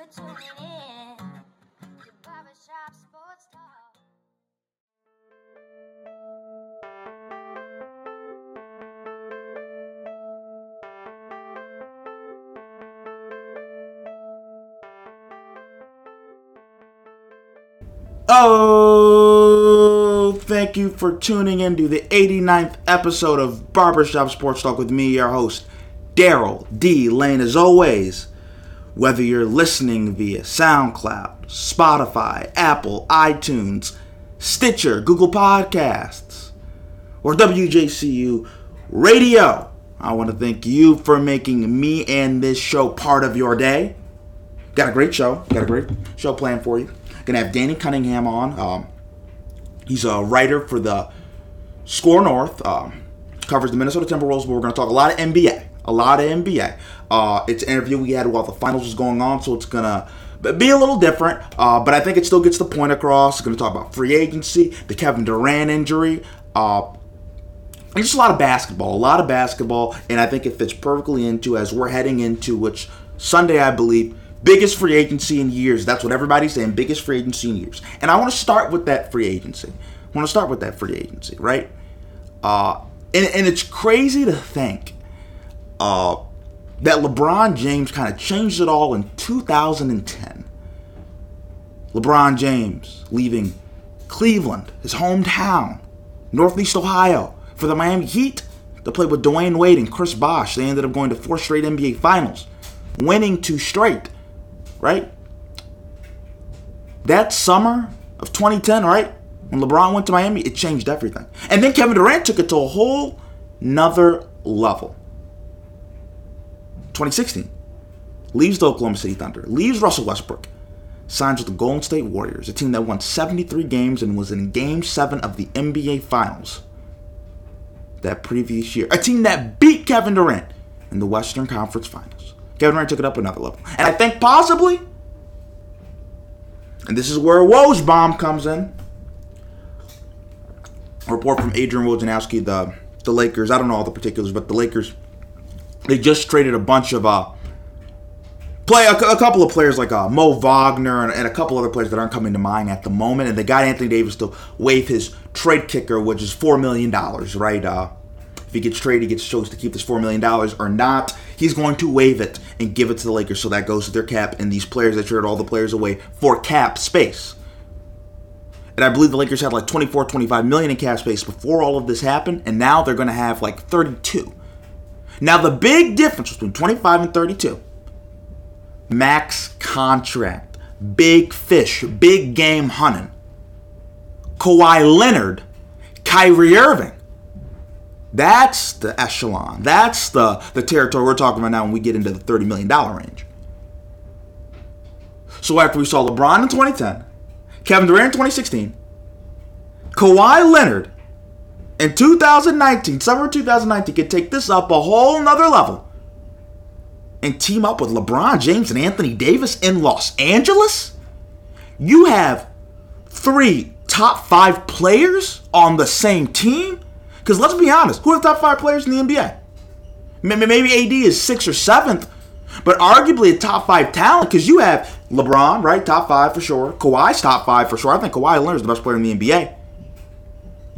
in Barbershop Sports Talk. Oh, thank you for tuning in to the 89th episode of Barbershop Sports Talk with me, your host, Daryl D. Lane. As always, whether you're listening via SoundCloud, Spotify, Apple, iTunes, Stitcher, Google Podcasts, or WJCU Radio, I want to thank you for making me and this show part of your day. Got a great show. Got a great show planned for you. Gonna have Danny Cunningham on. Um, he's a writer for the SKOR North. Um, covers the Minnesota Timberwolves, but we're gonna talk a lot of NBA. A lot of NBA. Uh, it's an interview we had while the finals was going on, so it's gonna be a little different. Uh, but I think it still gets the point across. It's gonna talk about free agency, the Kevin Durant injury. Uh, and just a lot of basketball, a lot of basketball, and I think it fits perfectly into as we're heading into which Sunday, I believe, biggest free agency in years. That's what everybody's saying, biggest free agency in years. And I want to start with that free agency. I want to start with that free agency, right? Uh, and, and it's crazy to think uh, that LeBron James kind of changed it all in 2010. LeBron James leaving Cleveland, his hometown, Northeast Ohio, for the Miami Heat to play with Dwyane Wade and Chris Bosh. They ended up going to four straight NBA Finals, winning two straight, right? That summer of 2010, right? When LeBron went to Miami, it changed everything. And then Kevin Durant took it to a whole nother level. 2016, leaves the Oklahoma City Thunder, leaves Russell Westbrook, signs with the Golden State Warriors, a team that won 73 games and was in Game 7 of the NBA Finals that previous year. A team that beat Kevin Durant in the Western Conference Finals. Kevin Durant took it up another level. And I think possibly, and this is where Woj bomb comes in. A report from Adrian Wojnarowski, the the Lakers. I don't know all the particulars, but the Lakers they just traded a bunch of uh play a, a couple of players like uh, Mo Wagner and, and a couple other players that aren't coming to mind at the moment, and they got Anthony Davis to waive his trade kicker, which is four million dollars, right? Uh, if he gets traded, he gets chose to keep this four million dollars or not. He's going to waive it and give it to the Lakers, so that goes to their cap, and these players that traded all the players away for cap space. And I believe the Lakers had like 24, 25 million in cap space before all of this happened, and now they're going to have like 32. Now, the big difference between 25 and 32 max contract, big fish, big game hunting. Kawhi Leonard, Kyrie Irving. That's the echelon. That's the, the territory we're talking about now when we get into the $30 million range. So after we saw LeBron in 2010, Kevin Durant in 2016, Kawhi Leonard in 2019, summer 2019, could take this up a whole nother level and team up with LeBron James and Anthony Davis in Los Angeles? You have three top five players on the same team? Because let's be honest, who are the top five players in the NBA? Maybe AD is sixth or seventh, but arguably a top five talent because you have LeBron, right? Top five for sure. Kawhi's top five for sure. I think Kawhi Leonard is the best player in the NBA.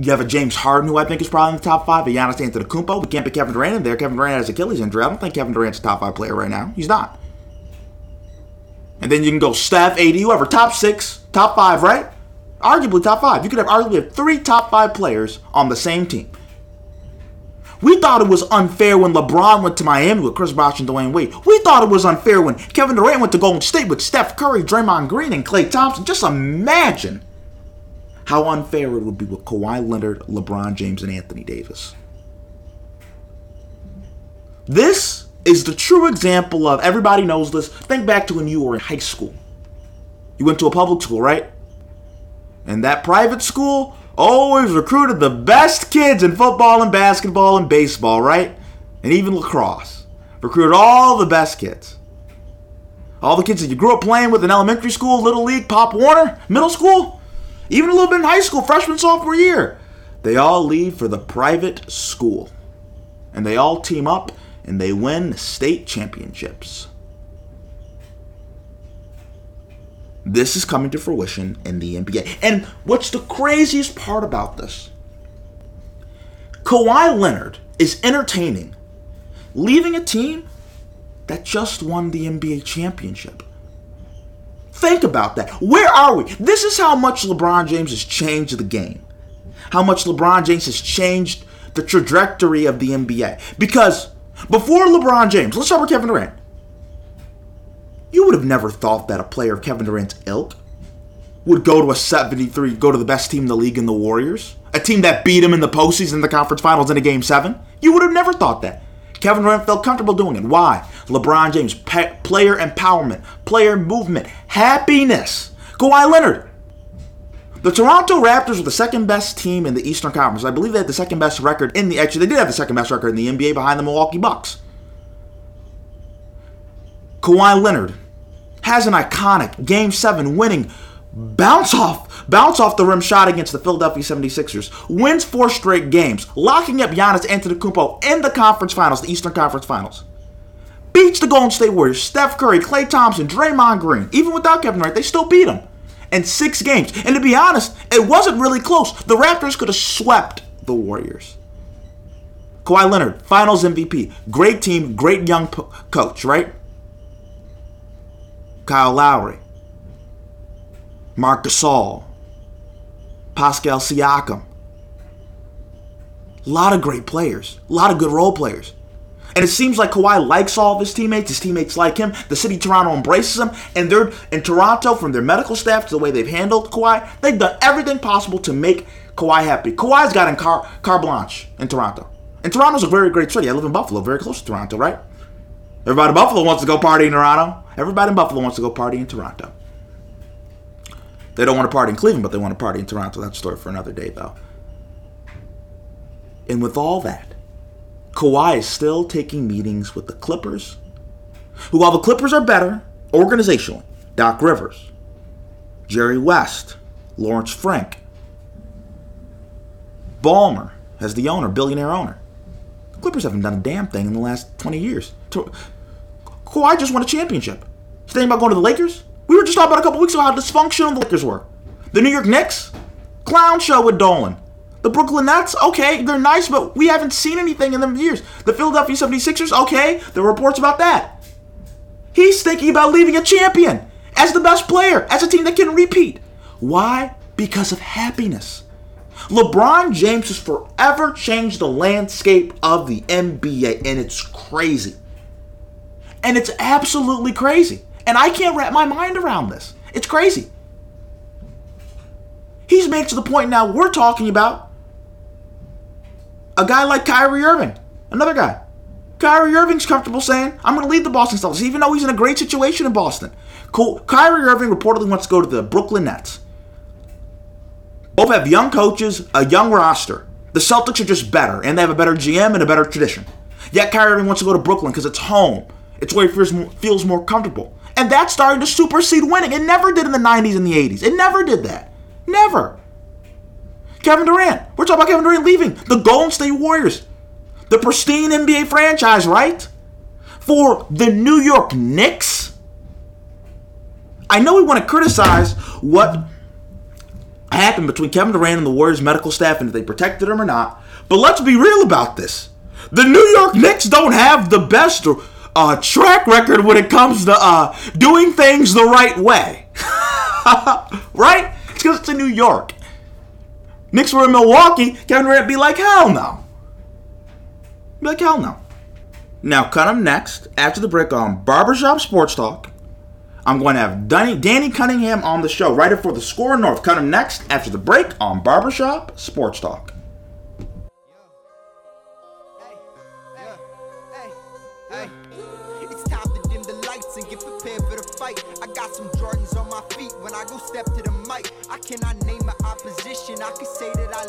You have a James Harden, who I think is probably in the top five. A Giannis Antetokounmpo. We can't put Kevin Durant in there. Kevin Durant has Achilles injury. I don't think Kevin Durant's a top five player right now. He's not. And then you can go Steph, AD, whoever. Top six, top five, right? Arguably top five. You could have arguably have three top five players on the same team. We thought it was unfair when LeBron went to Miami with Chris Bosh and Dwyane Wade. We thought it was unfair when Kevin Durant went to Golden State with Steph Curry, Draymond Green, and Klay Thompson. Just imagine how unfair it would be with Kawhi Leonard, LeBron James, and Anthony Davis. This is the true example of everybody knows this. Think back to when you were in high school. You went to a public school, right? And that private school always recruited the best kids in football and basketball and baseball, right? And even lacrosse. Recruited all the best kids. All the kids that you grew up playing with in elementary school, little league, Pop Warner, middle school, even a little bit in high school, freshman, sophomore year. They all leave for the private school. And they all team up and they win state championships. this is coming to fruition in the NBA. And what's the craziest part about this? Kawhi Leonard is entertaining, leaving a team that just won the NBA championship. Think about that. Where are we? This is how much LeBron James has changed the game. How much LeBron James has changed the trajectory of the NBA. Because before LeBron James, let's start with Kevin Durant. You would have never thought that a player of Kevin Durant's ilk would go to a 73, go to the best team in the league in the Warriors, a team that beat him in the postseason, in the conference finals, in a game seven. You would have never thought that. Kevin Durant felt comfortable doing it. Why? LeBron James, pa- player empowerment, player movement, happiness. Kawhi Leonard. The Toronto Raptors were the second best team in the Eastern Conference. I believe they had the second best record in the. Actually, they did have the second best record in the NBA behind the Milwaukee Bucks. Kawhi Leonard has an iconic Game 7 winning bounce off bounce off the rim shot against the Philadelphia 76ers, wins four straight games, locking up Giannis Antetokounmpo in the conference finals, the Eastern Conference Finals. Beats the Golden State Warriors, Steph Curry, Klay Thompson, Draymond Green. Even without Kevin Durant, they still beat him in six games. And to be honest, it wasn't really close. The Raptors could have swept the Warriors. Kawhi Leonard, Finals MVP, great team, great young coach, right? Kyle Lowry, Marc Gasol, Pascal Siakam. A lot of great players, a lot of good role players. And it seems like Kawhi likes all of his teammates. His teammates like him. The city of Toronto embraces him. And they're in Toronto, from their medical staff to the way they've handled Kawhi, they've done everything possible to make Kawhi happy. Kawhi's got in car, car blanche in Toronto. And Toronto's a very great city. I live in Buffalo, very close to Toronto, right? Everybody in Buffalo wants to go party in Toronto. Everybody in Buffalo wants to go party in Toronto. They don't want to party in Cleveland, but they want to party in Toronto. That's a story for another day, though. And with all that, Kawhi is still taking meetings with the Clippers, who, while the Clippers are better organizationally, Doc Rivers, Jerry West, Lawrence Frank, Ballmer as the owner, billionaire owner. The Clippers haven't done a damn thing in the last 20 years. Kawhi just won a championship. He's thinking about going to the Lakers? We were just talking about a couple weeks ago how dysfunctional the Lakers were. The New York Knicks? Clown show with Dolan. The Brooklyn Nets, okay, they're nice, but we haven't seen anything in them years. The Philadelphia 76ers, okay, there are reports about that. He's thinking about leaving a champion as the best player, as a team that can repeat. Why? Because of happiness. LeBron James has forever changed the landscape of the NBA, and it's crazy. And it's absolutely crazy. And I can't wrap my mind around this. It's crazy. He's made to the point now we're talking about a guy like Kyrie Irving, another guy. Kyrie Irving's comfortable saying, I'm going to leave the Boston Celtics, even though he's in a great situation in Boston. Cool. Kyrie Irving reportedly wants to go to the Brooklyn Nets. Both have young coaches, a young roster. The Celtics are just better, and they have a better GM and a better tradition. Yet Kyrie Irving wants to go to Brooklyn because it's home. It's where he feels more, feels more comfortable. And that's starting to supersede winning. It never did in the 90s and the 80s. It never did that. Never. Kevin Durant. We're talking about Kevin Durant leaving the Golden State Warriors, the pristine NBA franchise, right? For the New York Knicks. I know we want to criticize what happened between Kevin Durant and the Warriors medical staff and if they protected him or not, but let's be real about this. The New York Knicks don't have the best uh, track record when it comes to uh, doing things the right way. right? It's because it's in New York. Knicks were in Milwaukee, Kevin Durant be like, hell no. Be like, hell no. Now, cut him next, after the break on Barbershop Sports Talk. I'm going to have Danny, Cunningham on the show right before the SKOR North. Cut him next after the break on Barbershop Sports Talk.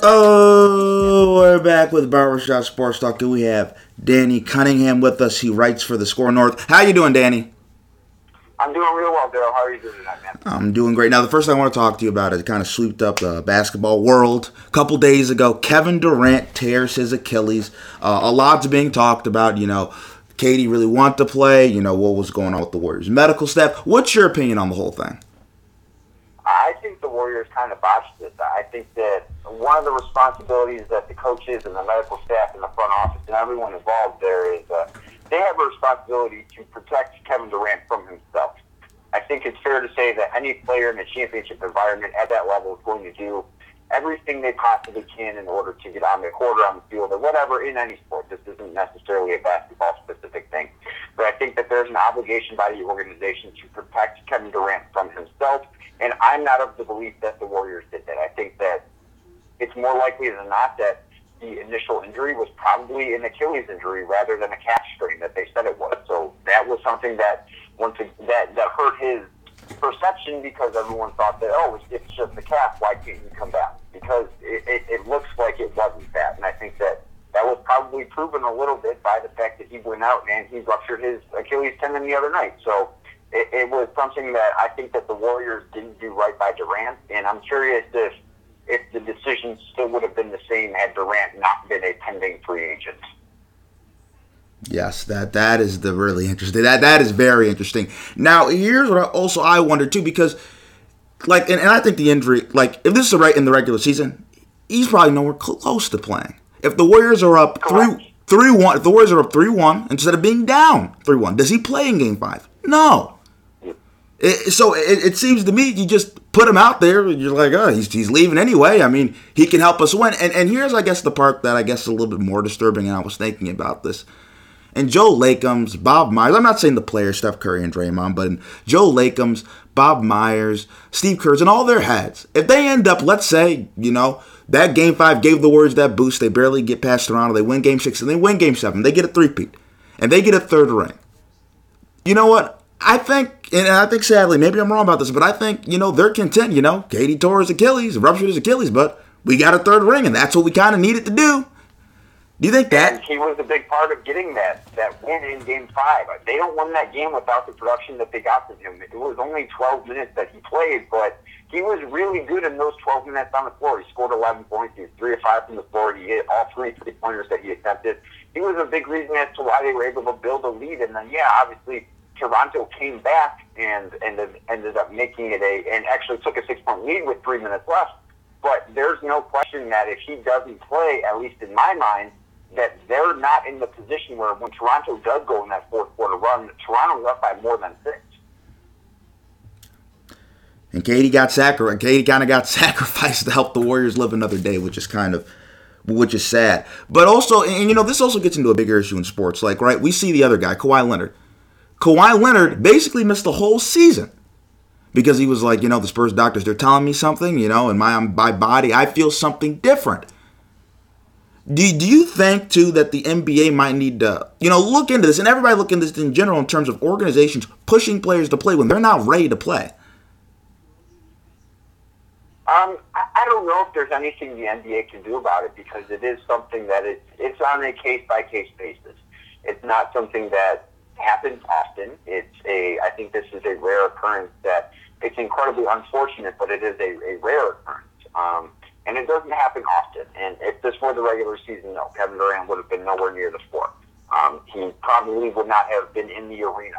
Oh, we're back with Barbershop Sports Talk, and we have Danny Cunningham with us. He writes for the SKOR North. How you doing, Danny? I'm doing real well, Daryl. How are you doing tonight, man? I'm doing great. Now, the first thing I want to talk to you about is kind of swept up the basketball world. A couple days ago, Kevin Durant tears his Achilles. Uh, a lot's being talked about. You know, KD really want to play. You know, what was going on with the Warriors medical staff. What's your opinion on the whole thing? Warriors kind of botched this. I think that one of the responsibilities that the coaches and the medical staff and the front office and everyone involved there is uh, they have a responsibility to protect Kevin Durant from himself. I think it's fair to say that any player in a championship environment at that level is going to do everything they possibly can in order to get on the court or on the field or whatever in any sport. This isn't necessarily a basketball specific thing. But I think that there's an obligation by the organization to protect Kevin Durant from himself. And I'm not of the belief that the Warriors did that. I think that it's more likely than not that the initial injury was probably an Achilles injury rather than a calf strain that they said it was. So that was something that once that that hurt his perception because everyone thought that oh it's, just the calf why can't you come back because it, it, it looks like it wasn't that and I think that that was probably proven a little bit by the fact that he went out and he ruptured his Achilles tendon the other night so it, it was something that I think that the Warriors didn't do right by Durant and I'm curious if if the decision still would have been the same had Durant not been a pending free agent. Yes, that that is the really interesting. That that is very interesting. Now, here's what I, also I wonder too, because like, and, and I think the injury, like, if this is right in the regular season, he's probably nowhere close to playing. If the Warriors are up Correct. three three one, if the Warriors are up three one instead of being down three one, does he play in Game Five? No. It, so it, it seems to me you just put him out there. and You're like, oh, he's, he's leaving anyway. I mean, he can help us win. And and here's, I guess, the part that I guess is a little bit more disturbing. And I was thinking about this. And Joe Lacob's, Bob Myers. I'm not saying the players, Steph Curry and Draymond, but Joe Lacob's, Bob Myers, Steve Kerr's, and all their heads. If they end up, let's say, you know, that game five gave the Warriors that boost. They barely get past Toronto. They win game six and they win game seven. They get a three-peat. And they get a third ring. You know what? I think, and I think sadly, maybe I'm wrong about this, but I think, you know, they're content. You know, KD tore his Achilles, ruptured his Achilles, but we got a third ring, and that's what we kind of needed to do. Do you think And that? he was a big part of getting that that win in Game Five. They don't win that game without the production that they got from him. It was only 12 minutes that he played, but he was really good in those 12 minutes on the floor. He scored 11 points. He was three or five from the floor. He hit all three three pointers that he attempted. He was a big reason as to why they were able to build a lead. And then, yeah, obviously Toronto came back and and ended up making it a and actually took a six point lead with three minutes left. But there's no question that if he doesn't play, at least in my mind, that they're not in the position where when Toronto does go in that fourth quarter run, Toronto's up by more than six. And KD got sacrificed. KD kind of got sacrificed to help the Warriors live another day, which is kind of, which is sad. But also, and you know, this also gets into a bigger issue in sports. Like, right, we see the other guy, Kawhi Leonard. Kawhi Leonard basically missed the whole season because he was like, you know, the Spurs doctors, they're telling me something, you know, in my my body, I feel something different. Do, do you think too that the NBA might need to, you know, look into this and everybody look into this in general in terms of organizations pushing players to play when they're not ready to play? Um, I, I don't know if there's anything the NBA can do about it because it is something that it's it's on a case by case basis. It's not something that happens often. It's a I think this is a rare occurrence that it's incredibly unfortunate, but it is a, a rare occurrence. Um, and it doesn't happen often. And if this were the regular season, no, Kevin Durant would have been nowhere near the sport. Um, he probably would not have been in the arena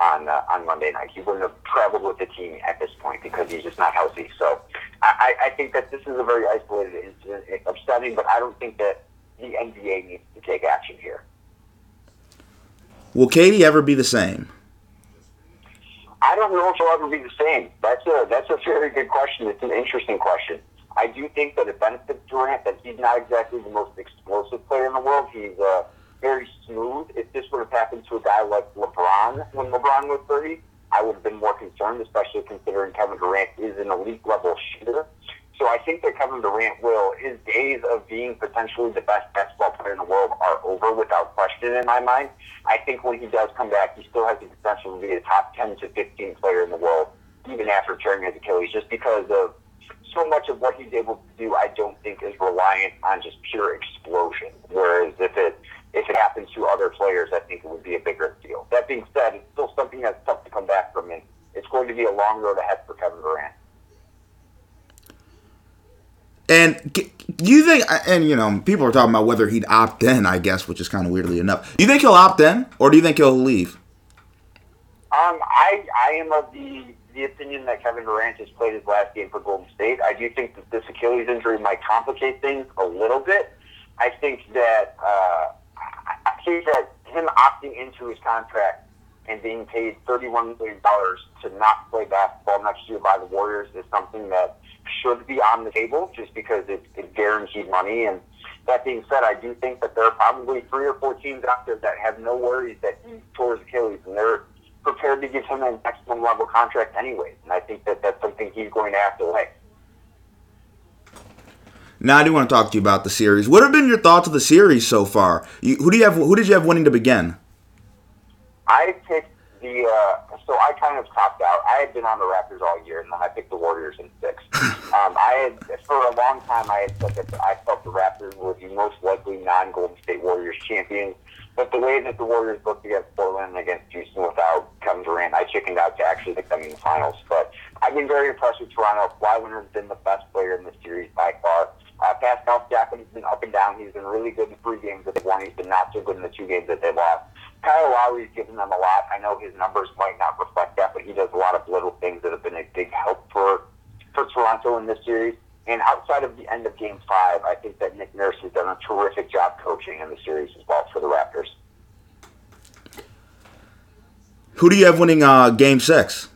on uh, on Monday night. He wouldn't have traveled with the team at this point because he's just not healthy. So I, I think that this is a very isolated incident, upsetting, but I don't think that the NBA needs to take action here. Will KD ever be the same? I don't know if he'll ever be the same. That's a that's a very good question. It's an interesting question. I do think that it benefits Durant that he's not exactly the most explosive player in the world. He's uh, very smooth. If this would have happened to a guy like LeBron when LeBron was 30, I would have been more concerned, especially considering Kevin Durant is an elite level shooter. So I think that Kevin Durant will, his days of being potentially the best basketball player in the world are over without question in my mind. I think when he does come back, he still has the potential to be a top 10 to 15 player in the world, even after tearing his Achilles, just because of so much of what he's able to do, I don't think is reliant on just pure explosion. Whereas if it if it happens to other players, I think it would be a bigger deal. That being said, it's still something that's tough to come back from, and it's going to be a long road ahead for Kevin Durant. And do you think, and you know, people are talking about whether he'd opt in, I guess, which is kind of weirdly enough. Do you think he'll opt in, or do you think he'll leave? Um, I I am of the the opinion that Kevin Durant has played his last game for Golden State. I do think that this Achilles injury might complicate things a little bit. I think that uh, I think that him opting into his contract and being paid $31 million to not play basketball next year by the Warriors is something that should be on the table just because it's, it's guaranteed money. And that being said, I do think that there are probably three or four teams out there that have no worries that he tore his Achilles and they're prepared to give him a maximum level contract anyways. And I think that that's something he's going to have to weigh. Now I do want to talk to you about the series. What have been your thoughts of the series so far? You, who do you have? Who did you have winning to begin? I picked the. Uh, so I kind of topped out. I had been on the Raptors all year, and then I picked the Warriors in six. um, I had for a long time. I had said that I felt the Raptors were the most likely non-Golden State Warriors champions. But the way that the Warriors looked against Portland and against Houston without Kevin Durant, I chickened out to actually pick them in the finals. But I've been very impressed with Toronto. Kawhi Leonard's been the best player in the series by far. Uh, Pascal Siakam's been up and down. He's been really good in the three games that they won. He's been not so good in the two games that they lost. Kyle Lowry's given them a lot. I know his numbers might not reflect that, but he does a lot of little things that have been a big help for for Toronto in this series. And outside of the end of Game Five, I think that Nick Nurse has done a terrific job coaching in the series as well for the Raptors. Who do you have winning uh, Game Six?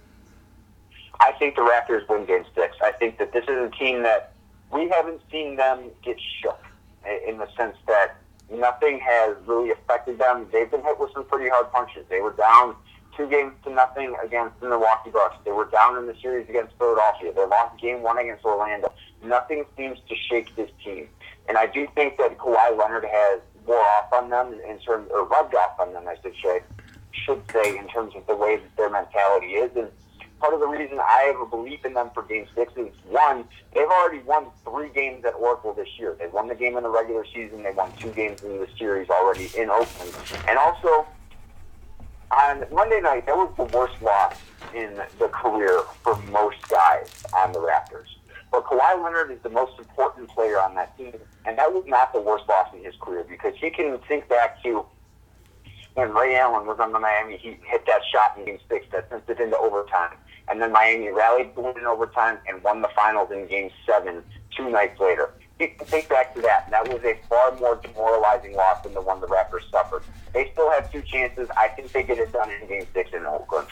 I think the Raptors win Game Six. I think that this is a team that we haven't seen them get shook in the sense that nothing has really affected them. They've been hit with some pretty hard punches. They were down two games to nothing against the Milwaukee Bucks. They were down in the series against Philadelphia. They lost game one against Orlando. Nothing seems to shake this team. And I do think that Kawhi Leonard has wore off on them in terms, or rubbed off on them, I should say, should say, in terms of the way that their mentality is. And part of the reason I have a belief in them for Game Six is one, they've already won three games at Oracle this year. They won the game in the regular season. They won two games in the series already in Oakland, and also on Monday night, that was the worst loss in the career for most guys on the Raptors. But Kawhi Leonard is the most important player on that team, and that was not the worst loss in his career because he can think back to when Ray Allen was on the Miami Heat, hit that shot in Game Six that sent it into overtime, and then Miami rallied to win in overtime and won the finals in Game Seven two nights later. You can think back to that. That was a far more demoralizing loss than the one the Raptors suffered. They still have two chances. I think they get it done in Game Six in Oakland.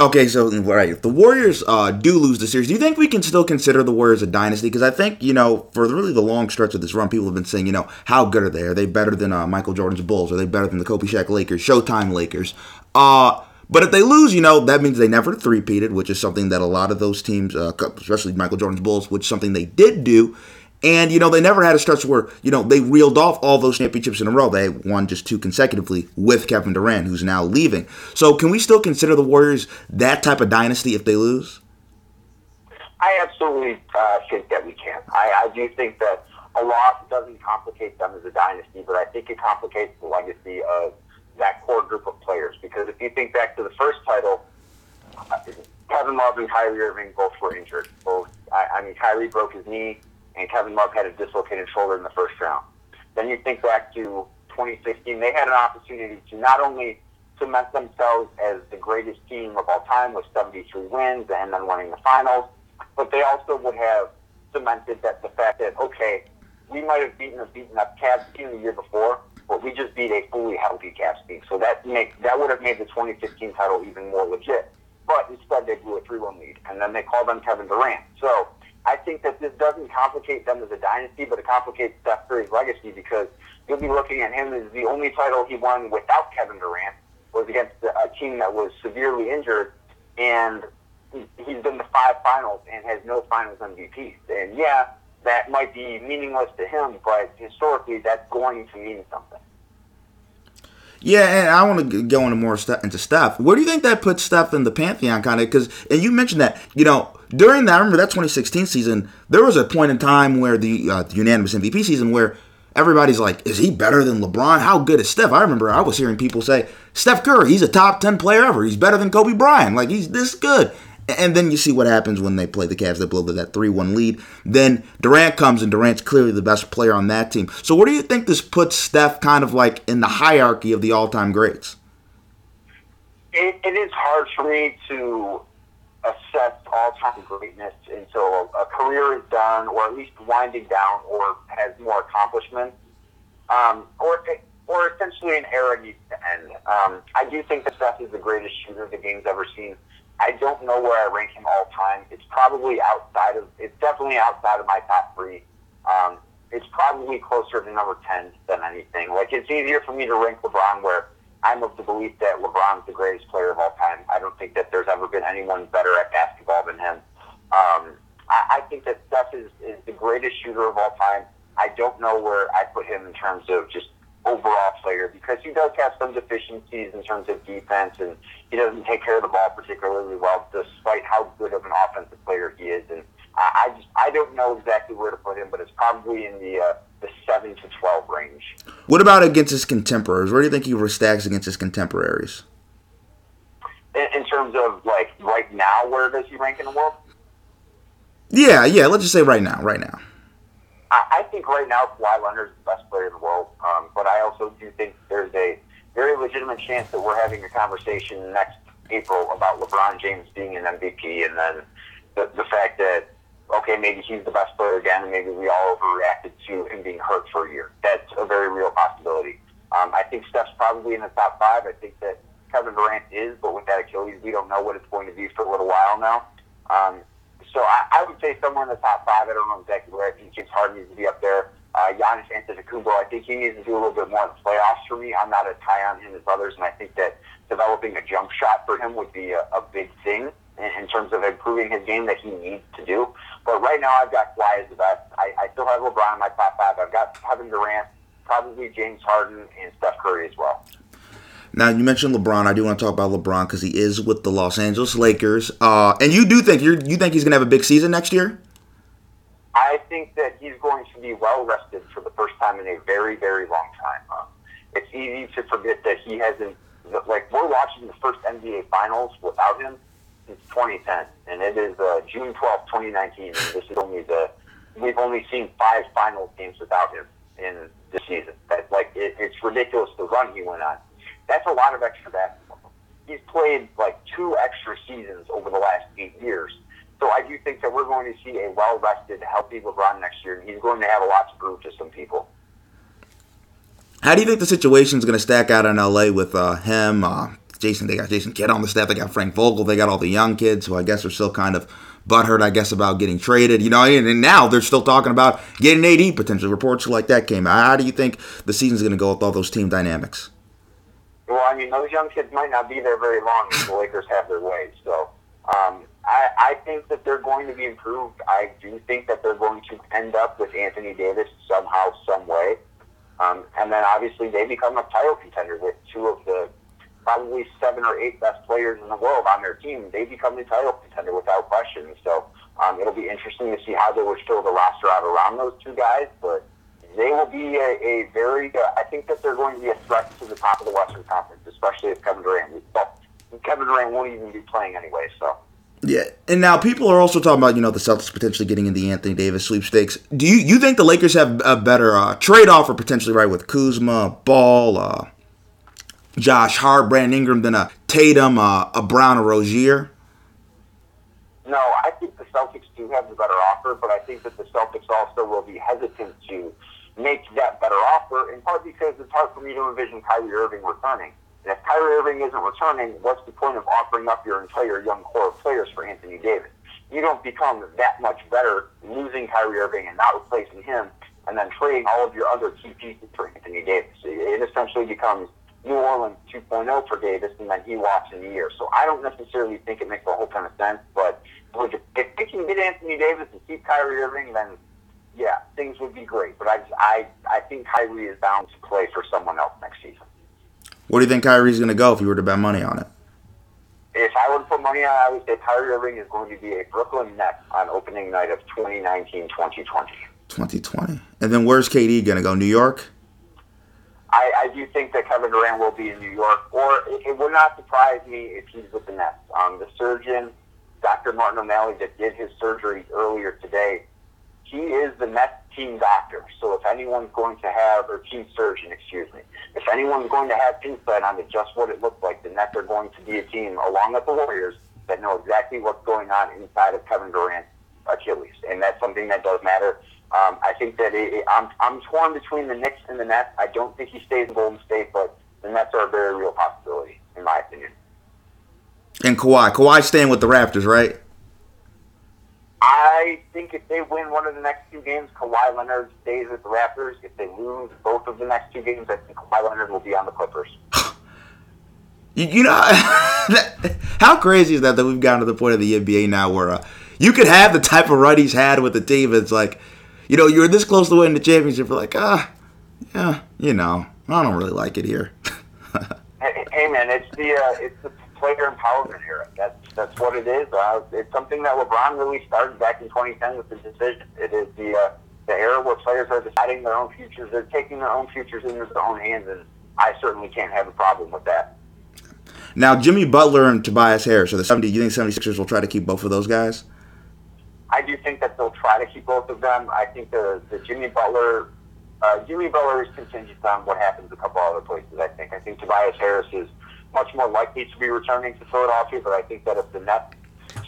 Okay, so right, if the Warriors uh, do lose the series, do you think we can still consider the Warriors a dynasty? Because I think you know, for really the long stretch of this run, people have been saying, you know, how good are they? Are they better than uh, Michael Jordan's Bulls? Are they better than the Kobe Shaq Lakers, Showtime Lakers? Uh, but if they lose, you know, that means they never three-peated, which is something that a lot of those teams, uh, especially Michael Jordan's Bulls, which is something they did do. And, you know, they never had a stretch where, you know, they reeled off all those championships in a row. They won just two consecutively with Kevin Durant, who's now leaving. So can we still consider the Warriors that type of dynasty if they lose? I absolutely uh, think that we can. I, I do think that a loss doesn't complicate them as a dynasty, but I think it complicates the legacy of that core group of players. Because if you think back to the first title, Kevin Love and Kyrie Irving both were injured. Both, I, I mean, Kyrie broke his knee and Kevin Love had a dislocated shoulder in the first round. Then you think back to 2016, they had an opportunity to not only cement themselves as the greatest team of all time with 73 wins and then winning the finals, but they also would have cemented that the fact that, okay, we might have beaten a beaten up Cavs team the year before, but we just beat a fully healthy Cavs team. So that make that would have made the 2015 title even more legit. But instead, they blew a 3-1 lead, and then they called on Kevin Durant. So I think that this doesn't complicate them as a dynasty, but it complicates Steph Curry's legacy because you'll be looking at him as the only title he won without Kevin Durant was against a team that was severely injured, and he's been to five finals and has no finals MVP. And yeah, that might be meaningless to him, but historically, that's going to mean something. Yeah, and I want to go into more st- into Steph. Where do you think that puts Steph in the pantheon, kind of? Because, and you mentioned that, you know, during that, I remember that 2016 season, there was a point in time where the, uh, the unanimous MVP season where everybody's like, is he better than LeBron? How good is Steph? I remember I was hearing people say, Steph Curry, he's a top 10 player ever. He's better than Kobe Bryant. Like, he's this good. And then you see what happens when they play the Cavs. They blow that 3 1 lead. Then Durant comes, and Durant's clearly the best player on that team. So, where do you think this puts Steph kind of like in the hierarchy of the all time greats? it, it is hard for me to assess all-time greatness until a, a career is done, or at least winding down, or has more accomplishments, um, or or essentially an era needs to end. Um, I do think that Steph is the greatest shooter the game's ever seen. I don't know where I rank him all time. It's probably outside of. It's definitely outside of my top three. Um, it's probably closer to number ten than anything. Like it's easier for me to rank LeBron where I'm of the belief that LeBron's the greatest player of all time. I don't think that there's ever been anyone better at basketball than him. Um, I, I think that Steph is, is the greatest shooter of all time. I don't know where I put him in terms of just overall player because he does have some deficiencies in terms of defense and he doesn't take care of the ball particularly well despite how good of an offensive player he is. And I, I just I don't know exactly where to put him, but it's probably in the uh, the seven to twelve range. What about against his contemporaries? Where do you think he stacks against his contemporaries? In, in terms of like right now, where does he rank in the world? Yeah, yeah. Let's just say right now, right now. I, I think right now Kawhi Leonard is the best player in the world, um, but I also do think there's a very legitimate chance that we're having a conversation next April about LeBron James being an MVP, and then the, the fact that okay, maybe he's the best player again, and maybe we all overreacted to him being hurt for a year. That's a very real possibility. Um, I think Steph's probably in the top five. I think that Kevin Durant is, but with that Achilles, we don't know what it's going to be for a little while now. Um, so I, I would say somewhere in the top five. I don't know exactly where. I think James Harden needs to be up there. Uh, Giannis Antetokounmpo, I think he needs to do a little bit more in the playoffs for me. I'm not as high on him as others, and I think that developing a jump shot for him would be a, a big thing in, in terms of improving his game that he needs to do. But right now, I've got Kawhi as the best. I, I still have LeBron in my top five. I've got Kevin Durant, probably James Harden, and Steph Curry as well. Now you mentioned LeBron. I do want to talk about LeBron because he is with the Los Angeles Lakers. Uh, and you do think you you think he's going to have a big season next year? I think that he's going to be well rested for the first time in a very very long time. Uh, it's easy to forget that he hasn't. Like we're watching the first NBA Finals without him since 2010, and it is uh, June 12, 2019. And this is only the we've only seen five finals games without him in this season. That like it, it's ridiculous the run he went on. That's a lot of extra basketball. He's played like two extra seasons over the last eight years. So I do think that we're going to see a well-rested, healthy LeBron next year, and he's going to have a lot to prove to some people. How do you think the situation is going to stack out in LA with uh, him, uh, Jason? They got Jason Kidd on the staff. They got Frank Vogel. They got all the young kids who I guess are still kind of butthurt, I guess, about getting traded. You know, and, now they're still talking about getting AD potentially. Reports like that came out. How do you think the season's going to go with all those team dynamics? Well, I mean, those young kids might not be there very long if the Lakers have their way. So um, I, I think that they're going to be improved. I do think that they're going to end up with Anthony Davis somehow, some way. Um, and then obviously they become a title contender with two of the probably seven or eight best players in the world on their team. They become the title contender without question. So um, it'll be interesting to see how they would fill the roster out around those two guys. But they will be a, a very. Uh, I think that they're going to be a threat to the top of the Western Conference, especially if Kevin Durant. Well, Kevin Durant won't even be playing anyway, so. Yeah, and now people are also talking about you know the Celtics potentially getting in the Anthony Davis sweepstakes. Do you you think the Lakers have a better uh, trade offer potentially right with Kuzma, Ball, uh, Josh Hart, Brandon Ingram than a Tatum, uh, a Brown, or Rozier? No, I think the Celtics do have the better offer, but I think that the Celtics also will be hesitant to make that better offer, in part because it's hard for me to envision Kyrie Irving returning. And if Kyrie Irving isn't returning, what's the point of offering up your entire young core of players for Anthony Davis? You don't become that much better losing Kyrie Irving and not replacing him, and then trading all of your other key pieces for Anthony Davis. It essentially becomes New Orleans 2.0 for Davis, and then he walks in the year. So I don't necessarily think it makes a whole ton of sense, but if they can get Anthony Davis and keep Kyrie Irving, then yeah, things would be great. But I, I, I think Kyrie is bound to play for someone else next season. What do you think Kyrie's going to go if you were to bet money on it? If I were to put money on it, I would say Kyrie Irving is going to be a Brooklyn Net on opening night of 2019-2020. 2020. And then where's KD going to go? New York? I, I do think that Kevin Durant will be in New York, or it, it would not surprise me if he's with the Nets. Um, the surgeon, Dr. Martin O'Malley, that did his surgery earlier today, he is the Nets team doctor. So if anyone's going to have, or team surgeon, excuse me, if anyone's going to have insight on just what it looked like, the Nets are going to be a team, along with the Warriors, that know exactly what's going on inside of Kevin Durant's Achilles. And that's something that does matter. Um, I think that it, it, I'm, I'm torn between the Knicks and the Nets. I don't think he stays in Golden State, but the Nets are a very real possibility, in my opinion. And Kawhi. Kawhi staying with the Raptors, right? I think if they win one of the next two games, Kawhi Leonard stays with the Raptors. If they lose both of the next two games, I think Kawhi Leonard will be on the Clippers. You, you know, how crazy is that that we've gotten to the point of the NBA now where uh, you could have the type of run he's had with the team. It's like, you know, you're this close to winning the championship. You're like, ah, yeah, you know, I don't really like it here. hey, hey, man, it's the uh, it's the player empowerment era. That's that's what it is. Uh, it's something that LeBron really started back in 2010 with the decision. It is the uh, the era where players are deciding their own futures. They're taking their own futures into their own hands, and I certainly can't have a problem with that. Now, Jimmy Butler and Tobias Harris are the 70. You think 76ers will try to keep both of those guys? I do think that they'll try to keep both of them. I think the the Jimmy Butler uh, Jimmy Butler is contingent on what happens a couple other places. I think. I think Tobias Harris is much more likely to be returning to Philadelphia, but I think that if the Nets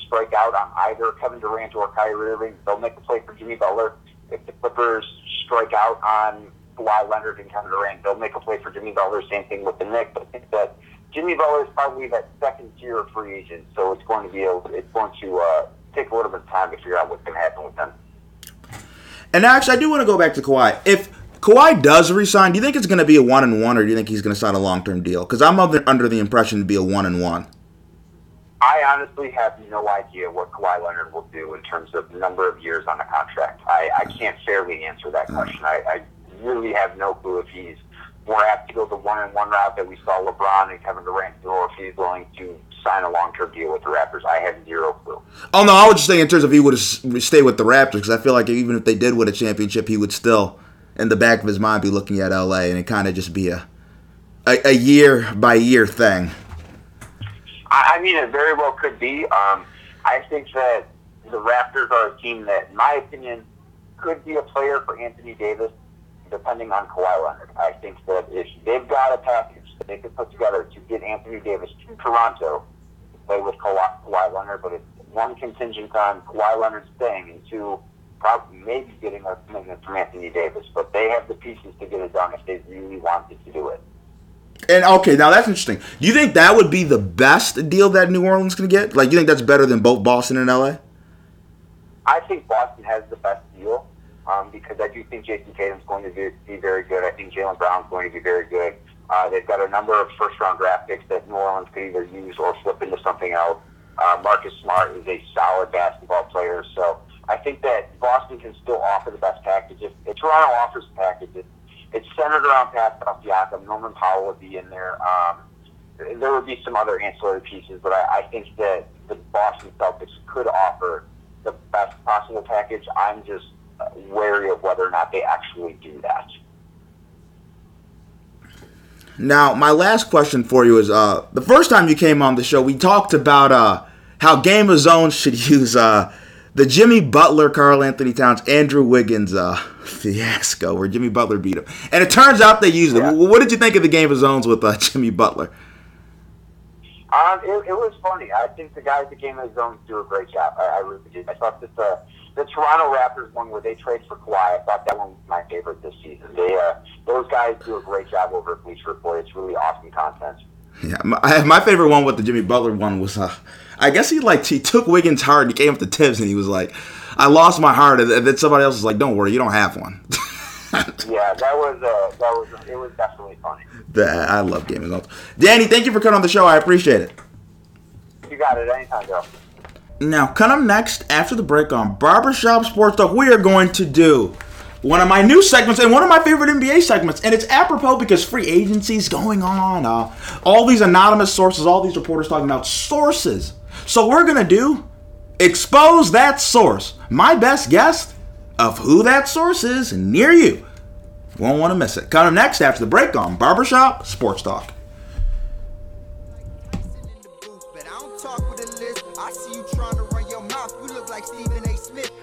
strike out on either Kevin Durant or Kyrie Irving, they'll make a play for Jimmy Butler. If the Clippers strike out on Kawhi Leonard and Kevin Durant, they'll make a play for Jimmy Butler. Same thing with the Knicks. But I think that Jimmy Butler is probably that second tier free agent, so it's going to be a, it's going to uh, take a little bit of time to figure out what's going to happen with them. And actually, I do want to go back to Kawhi. If Kawhi does resign, do you think it's going to be a one and one, or do you think he's going to sign a long term deal? Because I'm under, under the impression to be a one and one. I honestly have no idea what Kawhi Leonard will do in terms of number of years on the contract. I, I can't fairly answer that mm. question. I, I really have no clue if he's more apt to go the one and one route that we saw LeBron and Kevin Durant do, or if he's willing to sign a long term deal with the Raptors. I have zero clue. Oh no, I was just saying in terms of he would stay with the Raptors because I feel like even if they did win a championship, he would still in the back of his mind be looking at LA and it kind of just be a, a, a year by year thing. I, mean, it very well could be. Um, I think that the Raptors are a team that, in my opinion, could be a player for Anthony Davis, depending on Kawhi Leonard. I think that if they've got a package that they could put together to get Anthony Davis to Toronto to play with Kawhi, Kawhi Leonard, but it's one contingent on Kawhi Leonard staying, and two, probably maybe getting a commitment from Anthony Davis, but they have the pieces to get it done if they really wanted to do it. And okay, now that's interesting. Do you think that would be the best deal that New Orleans can get? Like, you think that's better than both Boston and LA? I think Boston has the best deal um, because I do think Jayson Tatum's going to be, be very good. I think Jaylen Brown's going to be very good. Uh, they've got a number of first round draft picks that New Orleans could either use or flip into something else. Uh, Marcus Smart is a solid basketball player, so I think that Boston can still offer the best package. If, if Toronto offers a package, it, it's centered around Pascal Siakam. Norman Powell would be in there. Um, there would be some other ancillary pieces, but I, I think that the Boston Celtics could offer the best possible package. I'm just wary of whether or not they actually do that. Now, my last question for you is: uh, the first time you came on the show, we talked about uh, how Game of Zones should use uh, the Jimmy Butler, Karl-Anthony Towns, Andrew Wiggins uh, fiasco where Jimmy Butler beat him. And it turns out they used yeah. it. What did you think of the Game of Zones with uh, Jimmy Butler? Um, it, it, was funny. I think the guys at Game of Zones do a great job. I, I really did. I thought that the, the Toronto Raptors one where they trade for Kawhi, I thought that one was my favorite this season. They uh, Those guys do a great job over at Bleacher Report. It's really awesome content. Yeah, my, my favorite one with the Jimmy Butler one was, uh, I guess he like he took Wiggins' heart and he came up to Thibs and he was like, "I lost my heart," and then somebody else was like, "Don't worry, you don't have one." yeah, that was uh, that was it was definitely funny. That, I love Game of Danny, thank you for coming on the show. I appreciate it. You got it anytime, Joe. Now, coming next after the break on Barbershop Sports Talk, we are going to do one of my new segments and one of my favorite NBA segments. And it's apropos because free agency is going on. Uh, all these anonymous sources, all these reporters talking about sources. So we're going to do expose that source. My best guess of who that source is near you. Won't want to miss it. Coming next after the break on Barbershop Sports Talk.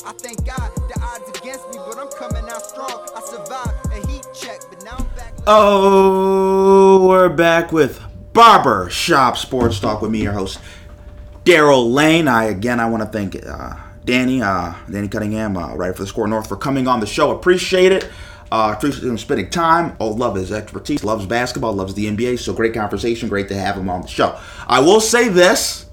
I thank God the odds against me, but I'm coming out strong. I survived a heat check, but now I'm back. Oh, we're back with Barber Shop Sports Talk with me, your host, Daryl Lane. I again, I want to thank uh, Danny, uh, Danny Cunningham, uh, right for the SKOR North, for coming on the show. Appreciate it. Uh, appreciate him spending time. Oh, love his expertise. Loves basketball. Loves the NBA. So great conversation. Great to have him on the show. I will say this: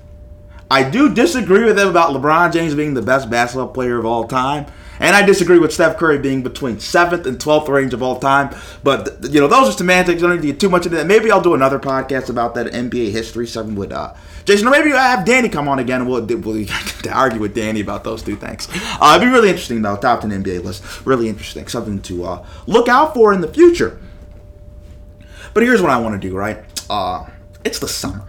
I do disagree with him about LeBron James being the best basketball player of all time. And I disagree with Steph Curry being between seventh and twelfth range of all time. But you know, those are semantics. I don't need to get too much into that. Maybe I'll do another podcast about that NBA history, something with uh, Jason. Or maybe I have Danny come on again, we'll, we'll argue with Danny about those two things. Uh, it'd be really interesting though. Top ten NBA list, really interesting. Something to uh, look out for in the future. But here's what I want to do. Right, uh, it's the summer,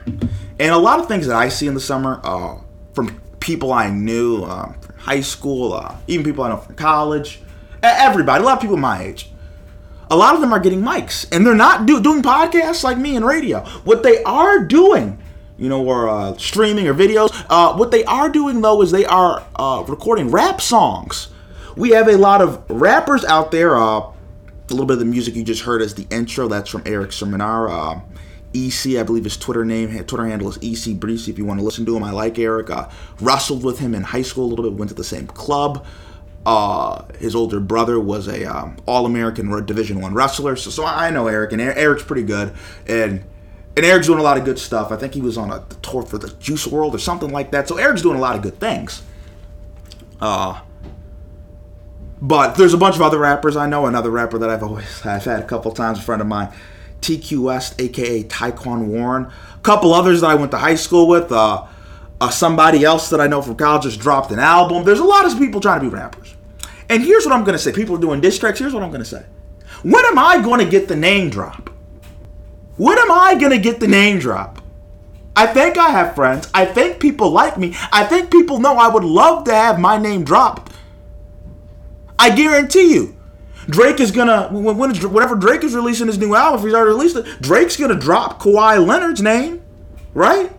and a lot of things that I see in the summer uh, from people I knew from high school, uh, even people I know from college, everybody, a lot of people my age. A lot of them are getting mics, and they're not do- doing podcasts like me and radio. What they are doing, you know, or uh, streaming or videos. Uh, what they are doing though is they are uh, recording rap songs. We have a lot of rappers out there. Uh, a little bit of the music you just heard as the intro. That's from Eric Seminar. EC, I believe his Twitter name, Twitter handle is EC Breesy. If you want to listen to him, I like Eric. Uh, wrestled with him in high school a little bit. Went to the same club. Uh, his older brother was a um, All American Division One wrestler, so so I know Eric, and Er- Eric's pretty good, and and Eric's doing a lot of good stuff. I think he was on a tour for the Juice WRLD or something like that. So Eric's doing a lot of good things. Uh, but there's a bunch of other rappers I know. Another rapper that I've always I've had a couple times, a friend of mine, TQ West, aka Tyquan Warren. A couple others that I went to high school with. Uh, uh, somebody else that I know from college just dropped an album. There's a lot of people trying to be rappers. And here's what I'm gonna say: people are doing diss tracks. Here's what I'm gonna say: When am I gonna get the name drop? When am I gonna get the name drop? I think I have friends. I think people like me. I think people know I would love to have my name dropped. I guarantee you. Drake is gonna when, whenever Drake is releasing his new album, if he's already released it, Drake's gonna drop Kawhi Leonard's name, right?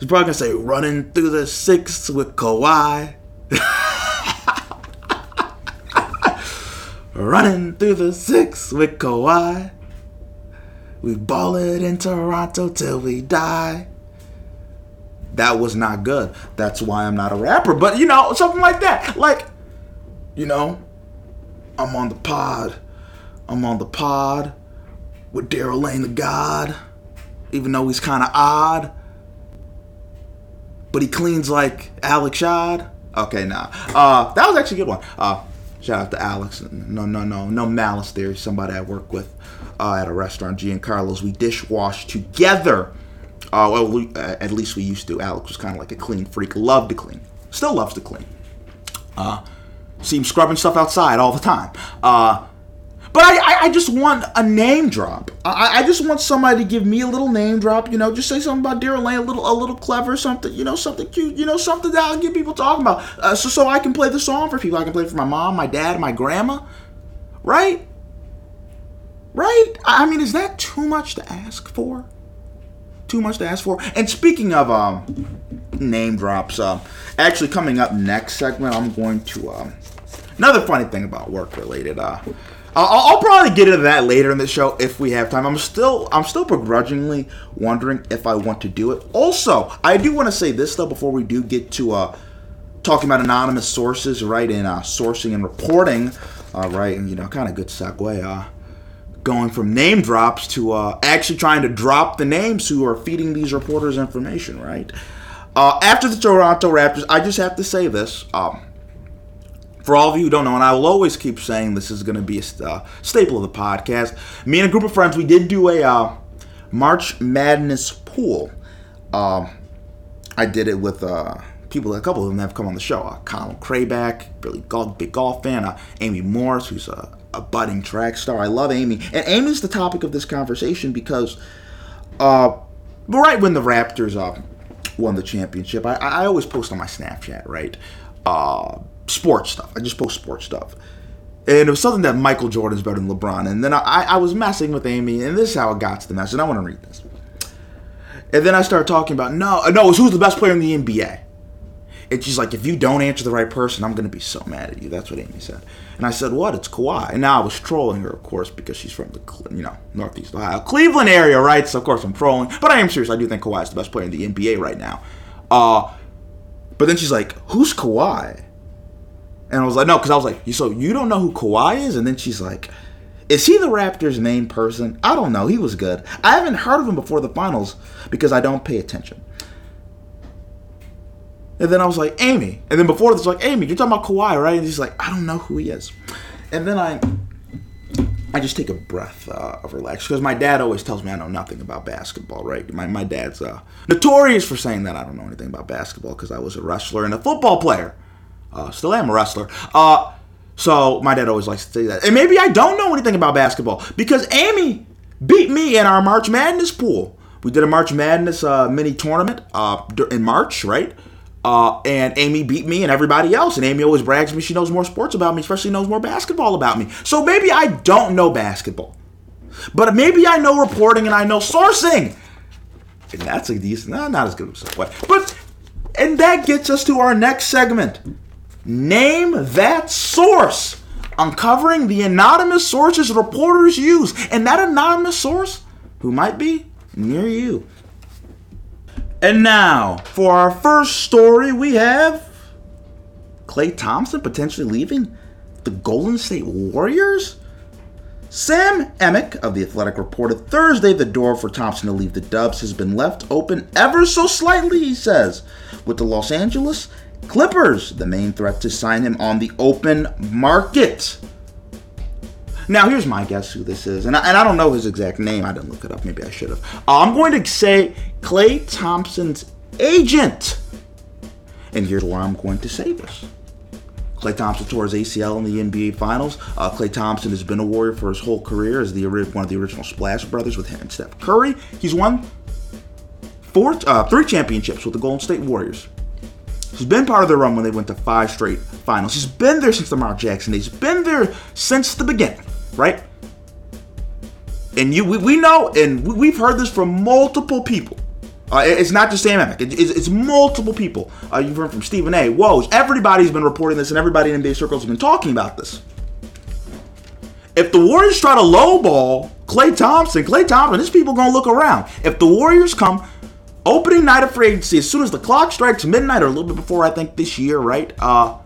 He's probably gonna say "Running through the six with Kawhi." Running through the six with Kawhi. We ball it in Toronto till we die. That was not good. That's why I'm not a rapper. But you know, something like that. Like, you know, I'm on the pod. I'm on the pod with Daryl Lane the God. Even though he's kind of odd. But he cleans like Alex Shad. Okay, nah. Uh, that was actually a good one. Uh, shout out to Alex. No, no, no, no malice there. Somebody I work with uh, at a restaurant, Giancarlo's. We dishwash together. Uh, well, we, uh, at least we used to. Alex was kind of like a clean freak. Loved to clean. Still loves to clean. Uh, see him scrubbing stuff outside all the time. Uh, but I, I, just want a name drop. I, I just want somebody to give me a little name drop. You know, just say something about Daryl Lane, a little, a little clever, something. You know, something cute. You know, something that I'll get people talking about. Uh, so, so I can play the song for people. I can play for my mom, my dad, my grandma. Right? Right? I mean, is that too much to ask for? Too much to ask for. And speaking of um, name drops, uh, actually coming up next segment, I'm going to um, another funny thing about work related. Uh, I'll, I'll probably get into that later in the show if we have time. I'm still I'm still begrudgingly wondering if I want to do it. Also, I do want to say this though before we do get to uh, talking about anonymous sources, right? And uh, sourcing and reporting, uh, right? And you know, kind of good segue. Uh, going from name drops to uh, actually trying to drop the names who are feeding these reporters information, right? Uh, after the Toronto Raptors, I just have to say this. Um, for all of you who don't know, and I will always keep saying this is going to be a uh, staple of the podcast. Me and a group of friends, we did do a uh, March Madness pool. Um, I did it with uh, people, a couple of them have come on the show. Uh, Colin Crayback, really golf, big golf fan. Uh, Amy Morris, who's a, a budding track star. I love Amy. And Amy's the topic of this conversation because uh, right when the Raptors uh, won the championship, I, I always post on my Snapchat, right? Uh, sports stuff. I just post sports stuff. And it was something that Michael Jordan's better than LeBron. And then I, I was messing with Amy, and this is how it got to the mess. And I want to read this. And then I started talking about no, no, it was who's the best player in the NBA. And she's like, if you don't answer the right person, I'm going to be so mad at you. That's what Amy said. And I said, what? It's Kawhi. And now I was trolling her, of course, because she's from the, you know, Northeast Ohio, Cleveland area, right? So, of course, I'm trolling. But I am serious. I do think Kawhi is the best player in the NBA right now. Uh, but then she's like, who's Kawhi? And I was like, no, because I was like, so you don't know who Kawhi is? And then she's like, is he the Raptors' main person? I don't know. He was good. I haven't heard of him before the finals because I don't pay attention. And then I was like, Amy. And then before this, like, Amy, you're talking about Kawhi, right? And she's like, I don't know who he is. And then I, I just take a breath uh, of relax because my dad always tells me I know nothing about basketball, right? My my dad's uh, notorious for saying that I don't know anything about basketball because I was a wrestler and a football player. Uh, still am a wrestler. Uh, so my dad always likes to say that. And maybe I don't know anything about basketball because Amy beat me in our March Madness pool. We did a March Madness uh, mini tournament uh, in March, right? Uh, and Amy beat me and everybody else. And Amy always brags me she knows more sports about me, especially knows more basketball about me. So maybe I don't know basketball. But maybe I know reporting and I know sourcing. And that's a decent, no, not as good of a segue. But, and that gets us to our next segment. Name that source. Uncovering the anonymous sources reporters use. And that anonymous source, who might be near you. And now, for our first story, we have Klay Thompson potentially leaving the Golden State Warriors. Sam Amick of The Athletic reported Thursday the door for Thompson to leave the Dubs has been left open ever so slightly, he says, with the Los Angeles Clippers the main threat to sign him on the open market. Now, here's my guess who this is, and I, and I don't know his exact name. I didn't look it up. Maybe I should have. Uh, I'm going to say Klay Thompson's agent. And here's why I'm going to say this. Klay Thompson tore his ACL in the NBA Finals. Uh, Klay Thompson has been a Warrior for his whole career as the one of the original Splash Brothers with him and Steph Curry. He's won four, uh, three championships with the Golden State Warriors. He's been part of the run when they went to five straight finals. She's been there since the Mark Jackson days. He's been there since the beginning, right? And you, we, we know, and we, we've heard this from multiple people. Uh, it- it's not just Sam Amick. It- it's, it's multiple people. Uh, you've heard from Stephen A. Woj. Everybody's been reporting this, and everybody in NBA circles has been talking about this. If the Warriors try to lowball Klay Thompson, Klay Thompson, these people gonna look around. If the Warriors come opening night of free agency, as soon as the clock strikes midnight or a little bit before, I think this year, right? Uh,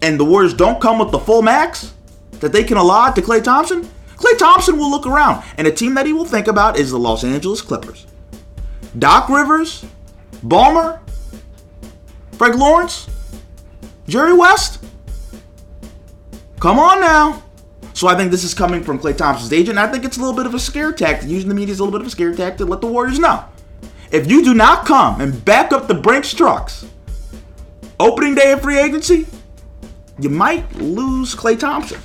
and the Warriors don't come with the full max that they can allot to Klay Thompson, Klay Thompson will look around, and a team that he will think about is the Los Angeles Clippers. Doc Rivers, Ballmer, Frank Lawrence, Jerry West. Come on now. So I think this is coming from Klay Thompson's agent. I think it's a little bit of a scare tactic. Using the media a little bit of a scare tactic to let the Warriors know. If you do not come and back up the Brinks trucks, opening day of free agency, you might lose Klay Thompson.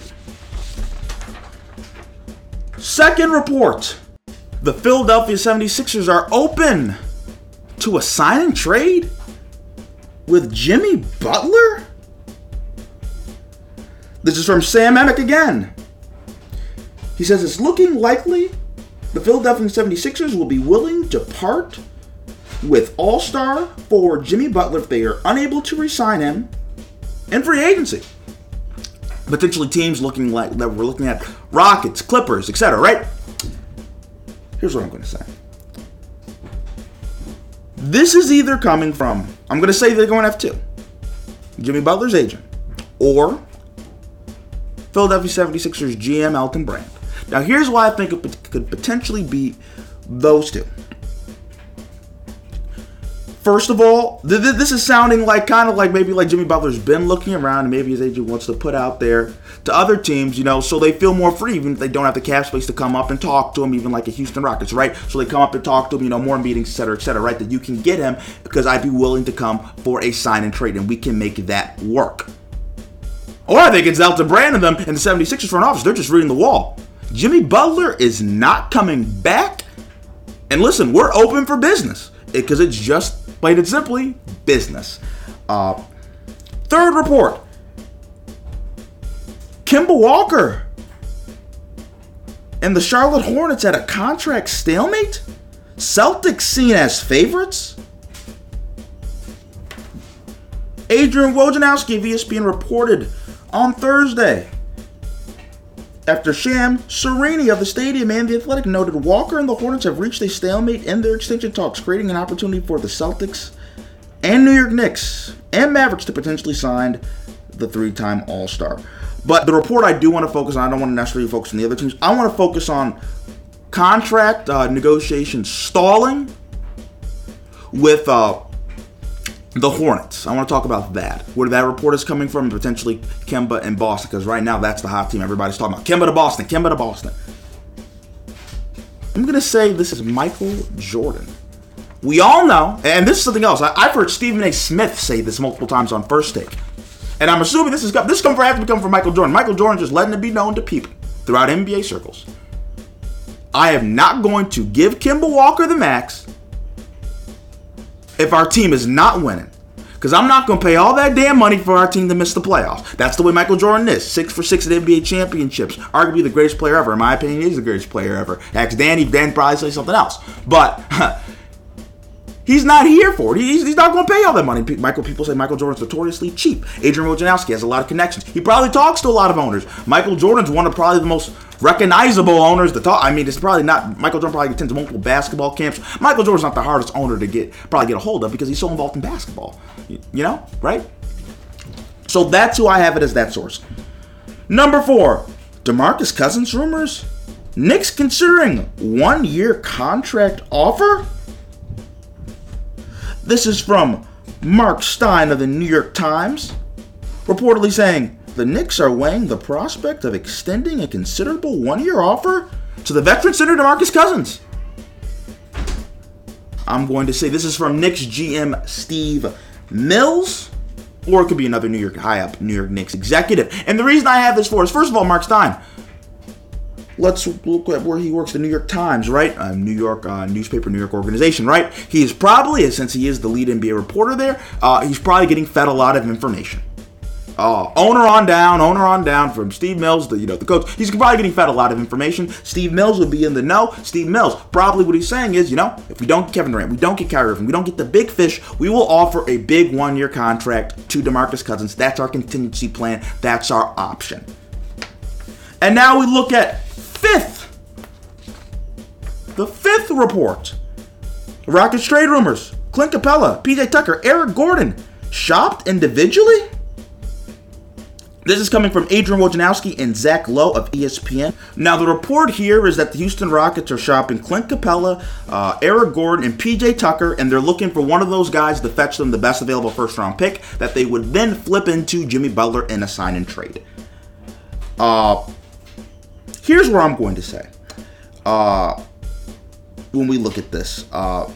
Second report the Philadelphia 76ers are open to a sign and trade with Jimmy Butler? This is from Sam Amick again. He says it's looking likely the Philadelphia 76ers will be willing to part with All Star forward Jimmy Butler if they are unable to re-sign him in free agency. Potentially teams looking like that we're looking at Rockets, Clippers, etc. Right? Here's what I'm going to say. This is either coming from I'm going to say they're going F2, Jimmy Butler's agent, or Philadelphia 76ers GM Elton Brand. Now, here's why I think it could potentially be those two. First of all, th- th- this is sounding like kind of like maybe like Jimmy Butler's been looking around and maybe his agent wants to put out there to other teams, you know, so they feel more free, even if they don't have the cap space to come up and talk to him, even like a Houston Rockets, right? So they come up and talk to him, you know, more meetings, et cetera, et cetera, right? That you can get him because I'd be willing to come for a sign and trade and we can make that work. Or think it's Elton Brand and them and the 76ers front office. They're just reading the wall. Jimmy Butler is not coming back. And listen, we're open for business because it's just plain and simply business. Uh, third report Kemba Walker and the Charlotte Hornets at a contract stalemate? Celtics seen as favorites? Adrian Wojnarowski of ESPN reported on Thursday after Shams Charania of the Stadium and the Athletic noted Walker and the Hornets have reached a stalemate in their extension talks, creating an opportunity for the Celtics and New York Knicks and Mavericks to potentially sign the three-time All-Star. But the report I do want to focus on, I don't want to necessarily focus on the other teams. I want to focus on contract uh, negotiations stalling with uh, the Hornets. I want to talk about that. Where that report is coming from, potentially Kemba and Boston, because right now that's the hot team everybody's talking about. Kemba to Boston, Kemba to Boston. I'm going to say this is Michael Jordan. We all know, and this is something else. I, have heard Stephen A. Smith say this multiple times on First Take. And I'm assuming this is this come from have to come from Michael Jordan. Michael Jordan just letting it be known to people throughout NBA circles. I am not going to give Kemba Walker the max if our team is not winning. Because I'm not going to pay all that damn money for our team to miss the playoffs. That's the way Michael Jordan is. Six for six at NBA championships. Arguably the greatest player ever. In my opinion, he's the greatest player ever. Ask Danny, Dan probably say something else. But He's not here for it. He's, he's not going to pay all that money. Michael, people say Michael Jordan's notoriously cheap. Adrian Wojnarowski has a lot of connections. He probably talks to a lot of owners. Michael Jordan's one of probably the most recognizable owners The talk. I mean, it's probably not Michael Jordan probably attends multiple basketball camps. Michael Jordan's not the hardest owner to get probably get a hold of because he's so involved in basketball. You, you know, right? So that's who I have it as that source. Number four, DeMarcus Cousins rumors. Knicks considering one year contract offer. This is from Mark Stein of the New York Times, reportedly saying the Knicks are weighing the prospect of extending a considerable one year offer to the veteran center DeMarcus Cousins. I'm going to say this is from Knicks GM Steve Mills, or it could be another New York high up New York Knicks executive. And the reason I have this for is first of all, Mark Stein let's look at where he works the new york times right uh, new york uh, newspaper new york organization right he is probably since he is the lead nba reporter there uh, he's probably getting fed a lot of information uh, owner on down, owner on down from Steve Mills, the you know the coach. He's probably getting fed a lot of information. Steve Mills would be in the know. Steve Mills probably what he's saying is, you know, if we don't get Kevin Durant, we don't get Kyrie Irving, we don't get the big fish, we will offer a big one-year contract to DeMarcus Cousins. That's our contingency plan. That's our option. And now we look at fifth, the fifth report. Rockets trade rumors. Clint Capela, PJ Tucker, Eric Gordon shopped individually? This is coming from Adrian Wojnarowski and Zach Lowe of ESPN. Now, the report here is that the Houston Rockets are shopping Clint Capela, uh, Eric Gordon, and PJ Tucker, and they're looking for one of those guys to fetch them the best available first round pick that they would then flip into Jimmy Butler in a sign and trade. Uh, Here's what I'm going to say. Uh, when we look at this, uh,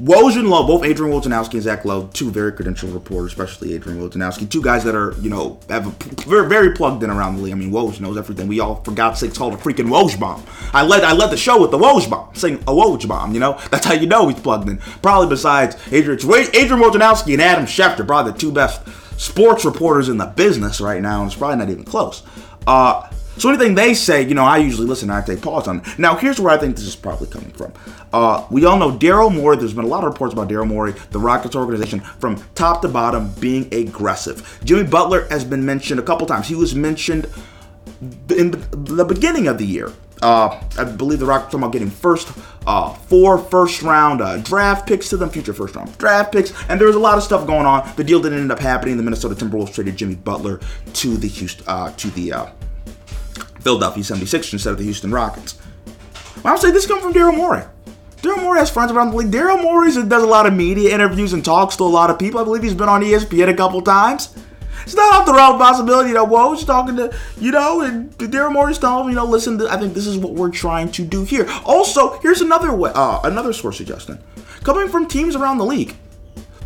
Woj Lowe, both Adrian Wojnarowski and Zach Lowe, two very credentialed reporters, especially Adrian Wojnarowski, two guys that are, you know, have a, very, very plugged in around the league. I mean, Woj knows everything. We all, for God's sake, called a freaking Woj bomb. I led, I led the show with the Woj bomb, saying a Woj bomb. You know, that's how you know he's plugged in. Probably besides Adrian, Adrian Wojnarowski and Adam Schefter, probably the two best sports reporters in the business right now, and it's probably not even close. Uh, so anything they say, you know, I usually listen I take pause on. it. Now, here's where I think this is probably coming from. Uh, we all know Daryl Morey. There's been a lot of reports about Daryl Morey, the Rockets organization, from top to bottom being aggressive. Jimmy Butler has been mentioned a couple times. He was mentioned in the beginning of the year. Uh, I believe the Rockets talking about getting first uh, four first round uh, draft picks to them, future first round draft picks, and there was a lot of stuff going on. The deal didn't end up happening. The Minnesota Timberwolves traded Jimmy Butler to the Houston uh, to the uh, Philadelphia 76ers instead of the Houston Rockets. Well, I would say this comes from Daryl Morey. Daryl Morey has friends around the league. Daryl Morey does a lot of media interviews and talks to a lot of people. I believe he's been on ESPN a couple times. It's not off the realm possibility that Woj talking to, you know, and Daryl Morey's telling him, you know, listen, I think this is what we're trying to do here. Also, here's another way, uh, another source suggestion. Coming from teams around the league.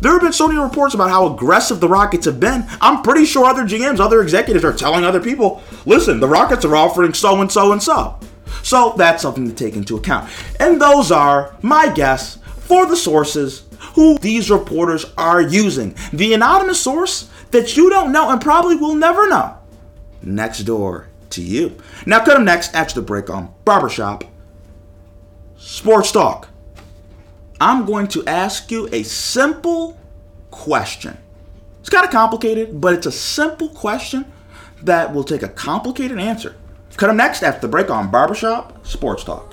There have been so many reports about how aggressive the Rockets have been. I'm pretty sure other GMs, other executives are telling other people, listen, the Rockets are offering so and so and so. So that's something to take into account. And those are my guess for the sources who these reporters are using. The anonymous source that you don't know and probably will never know. Next door to you. Now, cut them next after the break on Barbershop Sports Talk. I'm going to ask you a simple question. It's kind of complicated, but it's a simple question that will take a complicated answer. Cut them next after the break on Barbershop Sports Talk.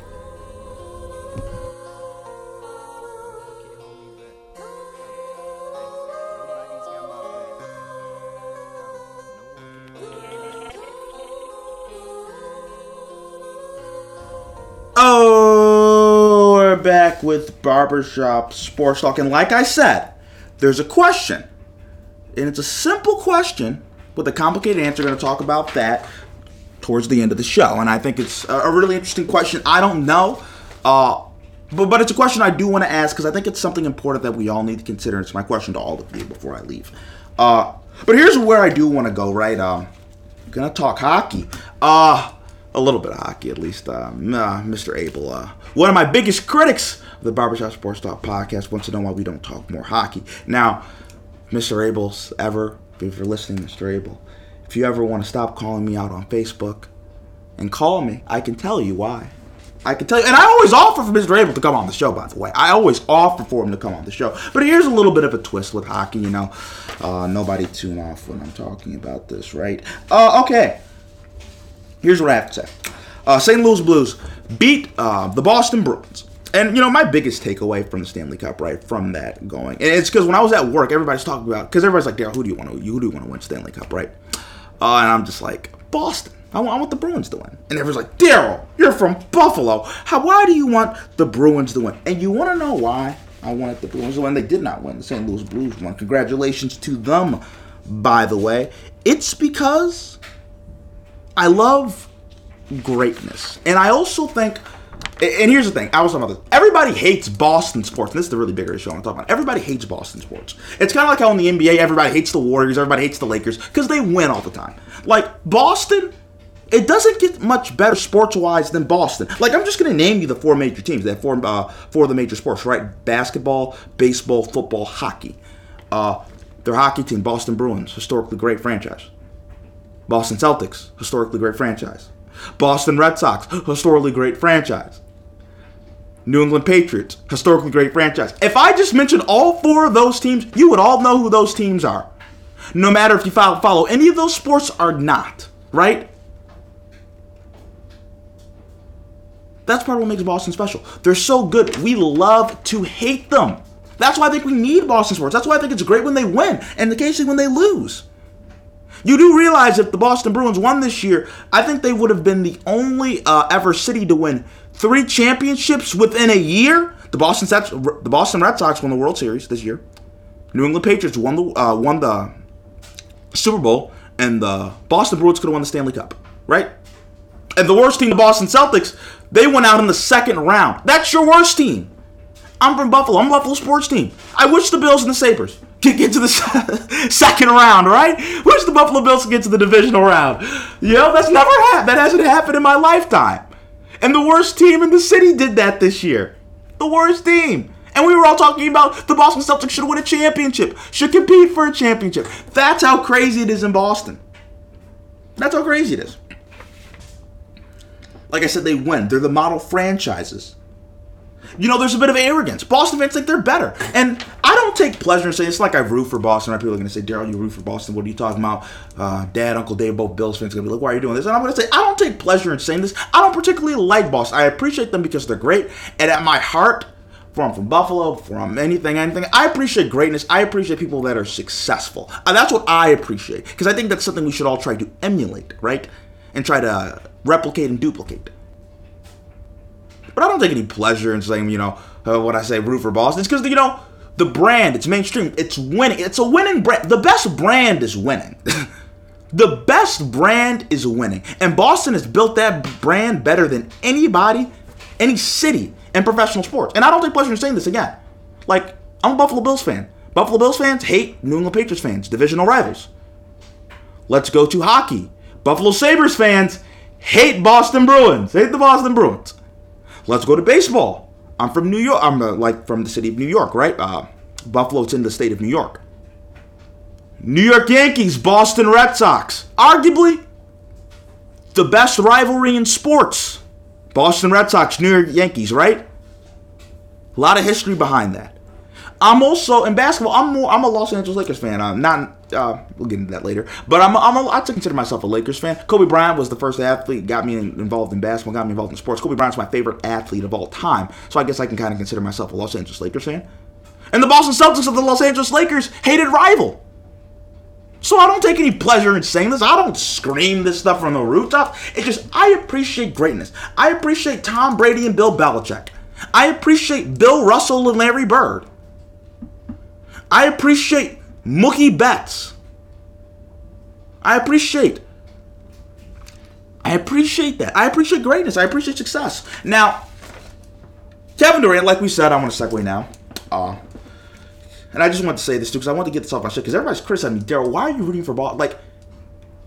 Back with Barbershop Sports Talk. And like I said, there's a question. And it's a simple question with a complicated answer. We're going to talk about that towards the end of the show. And I think it's a really interesting question. I don't know. Uh, but, but it's a question I do want to ask because I think it's something important that we all need to consider. It's my question to all of you before I leave. Uh, but here's where I do want to go, right? Um, gonna talk hockey. Uh, a little bit of hockey, at least. Um, Mr. Abel, uh, one of my biggest critics of the Barbershop Sports Talk podcast, wants to know why we don't talk more hockey. Now, Mr. Abel's ever, if you're listening, Mr. Abel, if you ever want to stop calling me out on Facebook and call me, I can tell you why. I can tell you, and I always offer for Mr. Abel to come on the show. By the way, I always offer for him to come on the show. But here's a little bit of a twist with hockey. You know, uh, nobody tune off when I'm talking about this, right? Uh, okay. Here's what I have to say. Uh, St. Louis Blues beat uh, the Boston Bruins. And, you know, my biggest takeaway from the Stanley Cup, right, from that going, and it's because when I was at work, everybody's talking about, because everybody's like, Daryl, who do you want to, who do you want to win Stanley Cup, right? Uh, and I'm just like, Boston. I want, I want the Bruins to win. And everyone's like, Daryl, you're from Buffalo. How, why do you want the Bruins to win? And you want to know why I wanted the Bruins to win? They did not win. The St. Louis Blues won. Congratulations to them, by the way. It's because I love greatness. And I also think, and here's the thing, I was talking about this. Everybody hates Boston sports. And this is the really bigger issue I'm talking about. Everybody hates Boston sports. It's kind of like how in the NBA, everybody hates the Warriors, everybody hates the Lakers, because they win all the time. Like, Boston, it doesn't get much better sports wise than Boston. Like, I'm just to name you the four major teams. They have four, uh, four of the major sports, right? Basketball, baseball, football, hockey. Uh, their hockey team, Boston Bruins, historically great franchise. Boston Celtics, historically great franchise. Boston Red Sox, historically great franchise. New England Patriots, historically great franchise. If I just mentioned all four of those teams, you would all know who those teams are. No matter if you follow, any of those sports or not, right? That's part of what makes Boston special. They're so good. We love to hate them. That's why I think we need Boston sports. That's why I think it's great when they win, and occasionally when they lose. You do realize if the Boston Bruins won this year, I think they would have been the only uh, ever city to win three championships within a year. The Boston Sox, the Boston Red Sox won the World Series this year. New England Patriots won the uh, won the Super Bowl, and the Boston Bruins could have won the Stanley Cup, right? And the worst team, the Boston Celtics, they went out in the second round. That's your worst team. I'm from Buffalo. I'm Buffalo sports team. I wish the Bills and the Sabres could get to the second round, right? Wish the Buffalo Bills get to the divisional round. Know, that's never happened. That hasn't happened in my lifetime. And the worst team in the city did that this year. The worst team. And we were all talking about the Boston Celtics should win a championship, should compete for a championship. That's how crazy it is in Boston. That's how crazy it is. Like I said, they win. They're the model franchises. You know, there's a bit of arrogance. Boston fans think they're better. And I don't take pleasure in saying it's like I root for Boston. Right? People are going to say, Daryl, you root for Boston. What are you talking about? Uh, Dad, Uncle Dave, both Bills fans are going to be like, why are you doing this? And I'm going to say, I don't take pleasure in saying this. I don't particularly like Boston. I appreciate them because they're great. And at my heart, from from Buffalo, from anything, anything. I appreciate greatness. I appreciate people that are successful. And that's what I appreciate because I think that's something we should all try to emulate, right? And try to replicate and duplicate. But I don't take any pleasure in saying, you know, uh, when I say root for Boston, it's because you know the brand. It's mainstream. It's winning. It's a winning brand. The best brand is winning. the best brand is winning, and Boston has built that brand better than anybody, any city in professional sports. And I don't take pleasure in saying this again. Like I'm a Buffalo Bills fan. Buffalo Bills fans hate New England Patriots fans, divisional rivals. Let's go to hockey. Buffalo Sabres fans hate Boston Bruins. Hate the Boston Bruins. Let's go to baseball. I'm from New York. I'm uh, like from the city of New York, right? Uh, Buffalo's in the state of New York. New York Yankees, Boston Red Sox. Arguably the best rivalry in sports. Boston Red Sox, New York Yankees, right? A lot of history behind that. I'm also in basketball. I'm more. I'm a Los Angeles Lakers fan. I'm not Uh, we'll get into that later. But I'm, I'm a, I consider myself a Lakers fan. Kobe Bryant was the first athlete got me involved in basketball, got me involved in sports. Kobe Bryant's my favorite athlete of all time, so I guess I can kind of consider myself a Los Angeles Lakers fan. And the Boston Celtics are the Los Angeles Lakers' hated rival. So I don't take any pleasure in saying this. I don't scream this stuff from the rooftop. It's just I appreciate greatness. I appreciate Tom Brady and Bill Belichick. I appreciate Bill Russell and Larry Bird. I appreciate Mookie Betts. I appreciate. I appreciate that. I appreciate greatness. I appreciate success. Now, Kevin Durant, like we said, I'm going to segue now. Uh, and I just want to say this too because I want to get this off my shit because everybody's criticizing me. Daryl, why are you rooting for ball? Like,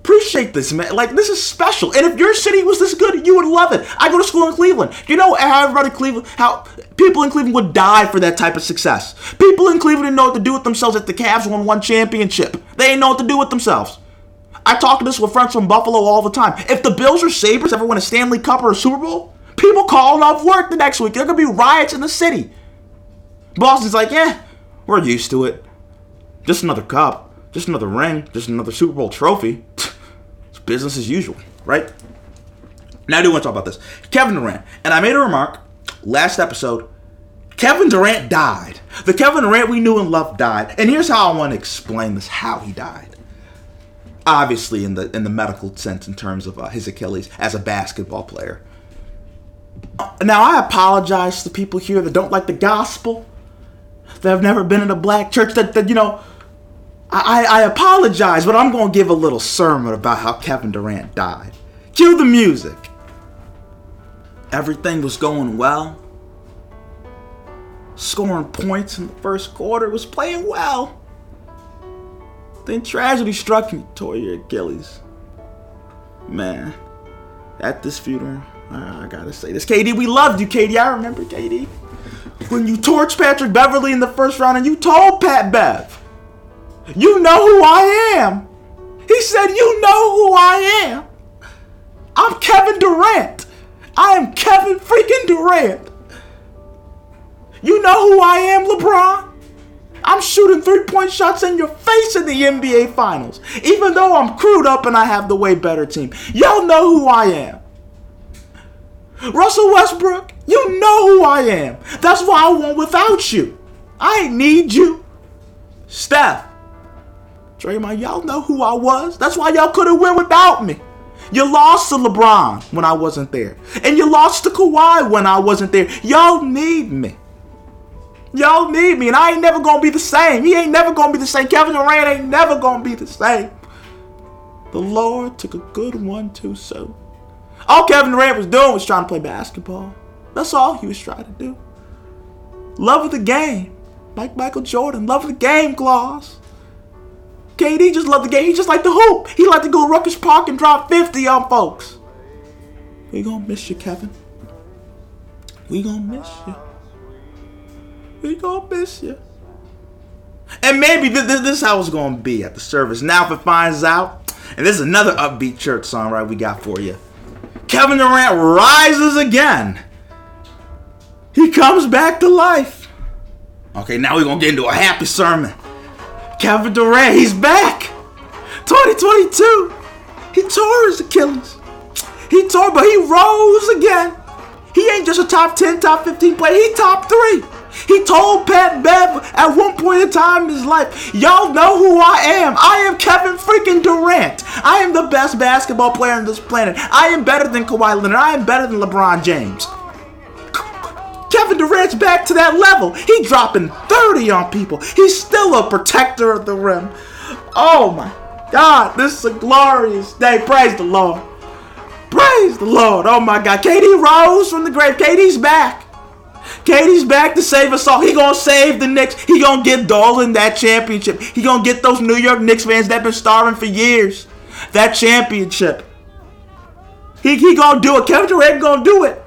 appreciate this, man. Like, this is special. And if your city was this good, you would love it. I go to school in Cleveland. You know how everybody Cleveland, how people in Cleveland would die for that type of success. People in Cleveland didn't know what to do with themselves if the Cavs won one championship. They didn't know what to do with themselves. I talk to this with friends from Buffalo all the time. If the Bills or Sabres ever win a Stanley Cup or a Super Bowl, people calling off work the next week. There could be riots in the city. Boston's like, yeah, we're used to it. Just another cup, just another ring, just another Super Bowl trophy. Business as usual, right? Now I do want to talk about this. Kevin Durant. And I made a remark last episode. Kevin Durant died. The Kevin Durant we knew and loved died. And here's how I want to explain this how he died. Obviously, in the in the medical sense, in terms of uh, his Achilles as a basketball player. Now, I apologize to people here that don't like the gospel that have never been in a black church that, that you know I, I apologize but i'm going to give a little sermon about how kevin durant died. Cue the music. Everything was going well. Scoring points in the first quarter was playing well. Then tragedy struck you tore your achilles man at this funeral i gotta say this. Kd we loved you kd i remember kd when you torched Patrick Beverley in the first round and you told Pat Bev, you know who I am. He said, You know who I am. I'm Kevin Durant. I am Kevin freaking Durant. You know who I am, LeBron? I'm shooting three point shots in your face in the NBA Finals, even though I'm crewed up and I have the way better team. Y'all know who I am. Russell Westbrook, you know who I am. That's why I won without you. I need you. Steph, Draymond, y'all know who I was. That's why y'all couldn't win without me. You lost to LeBron when I wasn't there. And you lost to Kawhi when I wasn't there. Y'all need me. Y'all need me. And I ain't never gonna be the same. He ain't never gonna be the same. Kevin Durant ain't never gonna be the same. The Lord took a good one too soon. All Kevin Durant was doing was trying to play basketball. That's all he was trying to do. Love of the game. Like Michael Jordan. Love of the game, clause. KD just loved the game. He just liked the hoop. He liked to go to Rucker Park and drop 50 on folks. We gonna miss you, Kevin. We gonna miss you. We gonna miss you. And maybe this, this, this is how it's gonna be at the service. Now, if it finds out, and this is another upbeat church song, right? We got for you. Kevin Durant rises again. He comes back to life. Okay, now we're gonna get into a happy sermon. Kevin Durant, he's back. 2022. He tore his Achilles. He tore, but he rose again. He ain't just a top 10, top 15 player. He top three. He told Pat Bev at one point in time in his life, y'all know who I am. I am Kevin freaking Durant. I am the best basketball player on this planet. I am better than Kawhi Leonard. I am better than LeBron James. Kevin Durant's back to that level. He dropping 30 on people. He's still a protector of the rim. Oh my God, this is a glorious day. Praise the Lord. Praise the Lord. Oh my God. KD rose from the grave. KD's back. KD's back to save us all. He gonna save the Knicks. He gonna get Dolan that championship. He gonna get those New York Knicks fans that been starving for years that championship. He, he gonna do it. Kevin Durant gonna do it.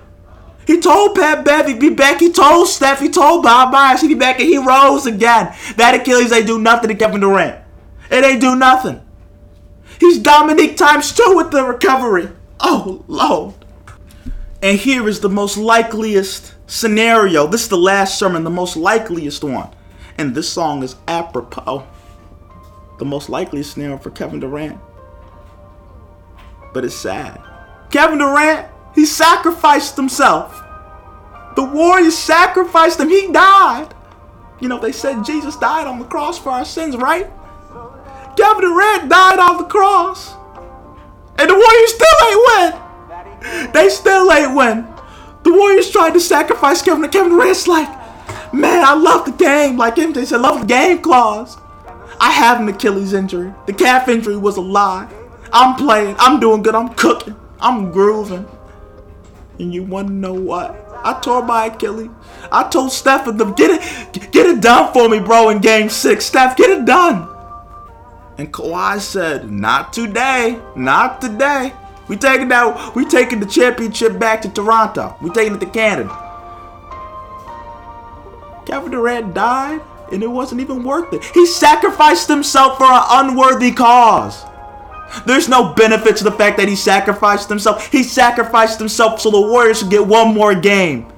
He told Pat Bev he'd be back. He told Steph. He told Bob Myers he'd be back, and he rose again. That Achilles ain't do nothing to Kevin Durant. It ain't do nothing. He's Dominique times two with the recovery. Oh Lord. And here is the most likeliest scenario. This is the last sermon, the most likeliest one. And this song is apropos. the most likely scenario for Kevin Durant. But it's sad. Kevin Durant, he sacrificed himself. The Warriors sacrificed him. He died. You know, they said Jesus died on the cross for our sins, right? Kevin Durant died on the cross. And the Warriors still ain't win. They still ain't win. The Warriors tried to sacrifice Kevin. Kevin Durant's like, man, I love the game. Like they said, love the game clause. I have an Achilles injury. The calf injury was a lie. I'm playing. I'm doing good. I'm cooking. I'm grooving. And you want to know what? I tore my Achilles. I told Steph and them, get it, get it done for me, bro. In Game Six, Steph, get it done. And Kawhi said, "Not today, not today. We taking that. We taking the championship back to Toronto. We taking it to Canada." Kevin Durant died, and it wasn't even worth it. He sacrificed himself for an unworthy cause. There's no benefit to the fact that he sacrificed himself. He sacrificed himself so the Warriors could get one more game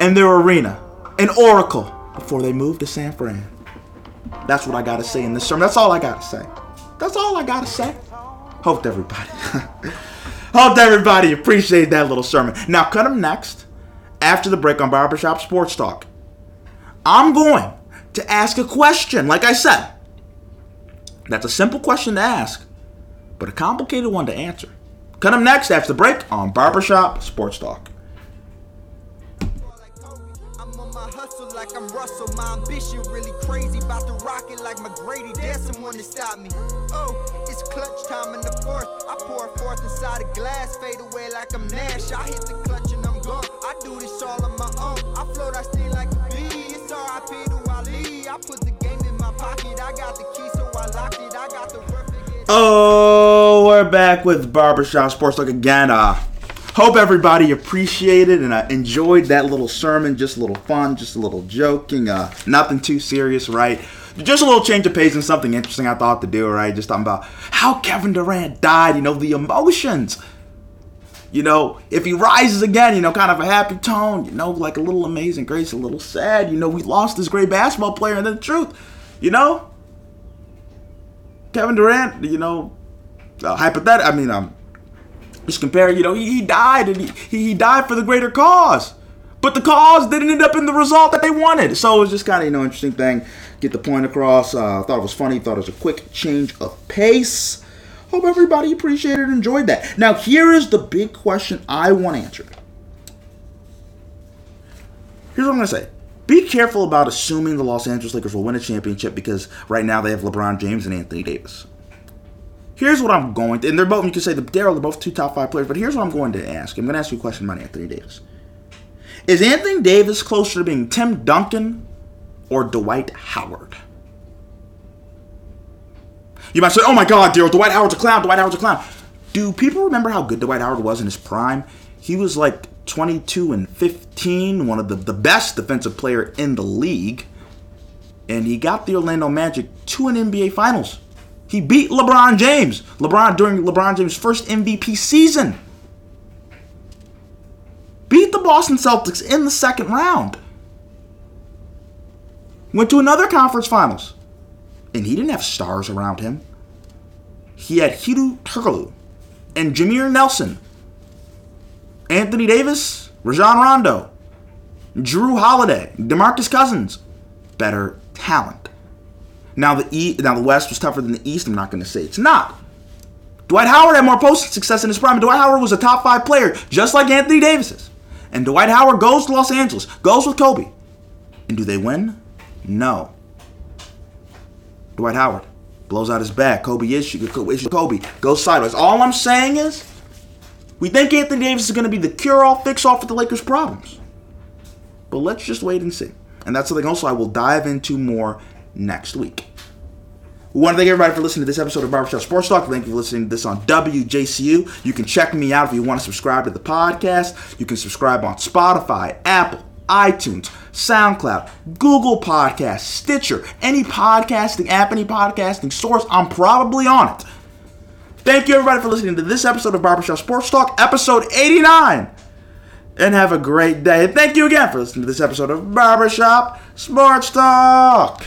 in their arena, in Oracle, before they moved to San Fran. That's what I gotta say in this sermon. That's all I gotta say. That's all I gotta say. Hope everybody, hope everybody appreciate that little sermon. Now, cut him next after the break on Barbershop Sports Talk. I'm going to ask a question. Like I said, that's a simple question to ask, but a complicated one to answer. Cut him next after the break on Barbershop Sports Talk. Like I'm Russell. My ambition really crazy. About to rock it like McGrady. There's someone to stop me. Oh, it's clutch time in the fourth. I pour a fourth inside a glass. Fade away like I'm Nash. I hit the clutch and I'm gone. I do this all on my own. I float, I like a bee. It's RIP to. I put the Oh, we're back with Barbershop Sports Talk again. Uh, hope everybody appreciated and uh, enjoyed that little sermon. Just a little fun, just a little joking. Uh, nothing too serious, right? Just a little change of pace and something interesting I thought to do, right? Just talking about how Kevin Durant died, you know, the emotions. You know, if he rises again, you know, kind of a happy tone, you know, like a little amazing grace, a little sad, you know, we lost this great basketball player, and the truth, you know, Kevin Durant, you know, uh, hypothetical. I mean, um, just compare. You know, he, he died and he, he died for the greater cause, but the cause didn't end up in the result that they wanted. So it was just kind of you know interesting thing. Get the point across. Uh, thought it was funny. Thought it was a quick change of pace. Hope everybody appreciated and enjoyed that. Now here is the big question I want answered. Here's what I'm gonna say. Be careful about assuming the Los Angeles Lakers will win a championship because right now they have LeBron James and Anthony Davis. Here's what I'm going to, and they're both, you can say, the Daryl, they're both two top five players, but here's what I'm going to ask. I'm going to ask you a question about Anthony Davis. Is Anthony Davis closer to being Tim Duncan or Dwight Howard? You might say, oh my God, Daryl, Dwight Howard's a clown, Dwight Howard's a clown. Do people remember how good Dwight Howard was in his prime? He was like 22 and 15, one of the, the best defensive player in the league. And he got the Orlando Magic to an NBA Finals. He beat LeBron James. LeBron during LeBron James' first MVP season. Beat the Boston Celtics in the second round. Went to another conference finals. And he didn't have stars around him. He had Hedo Turkoglu and Jameer Nelson Anthony Davis, Rajon Rondo, Jrue Holiday, DeMarcus Cousins, better talent. Now the E, now the West was tougher than the East. I'm not going to say it's not. Dwight Howard had more post success in his prime. Dwight Howard was a top five player, just like Anthony Davis is. And Dwight Howard goes to Los Angeles, goes with Kobe. And do they win? No. Dwight Howard blows out his back. Kobe issue Kobe goes sideways. All I'm saying is, we think Anthony Davis is going to be the cure-all, fix-all for the Lakers' problems. But let's just wait and see. And that's something also I will dive into more next week. We want to thank everybody for listening to this episode of Barbershop Sports Talk. Thank you for listening to this on WJCU. You can check me out if you want to subscribe to the podcast. You can subscribe on Spotify, Apple, iTunes, SoundCloud, Google Podcasts, Stitcher, any podcasting app, any podcasting source. I'm probably on it. Thank you everybody for listening to this episode of Barbershop Sports Talk, episode 89. And have a great day. Thank you again for listening to this episode of Barbershop Sports Talk.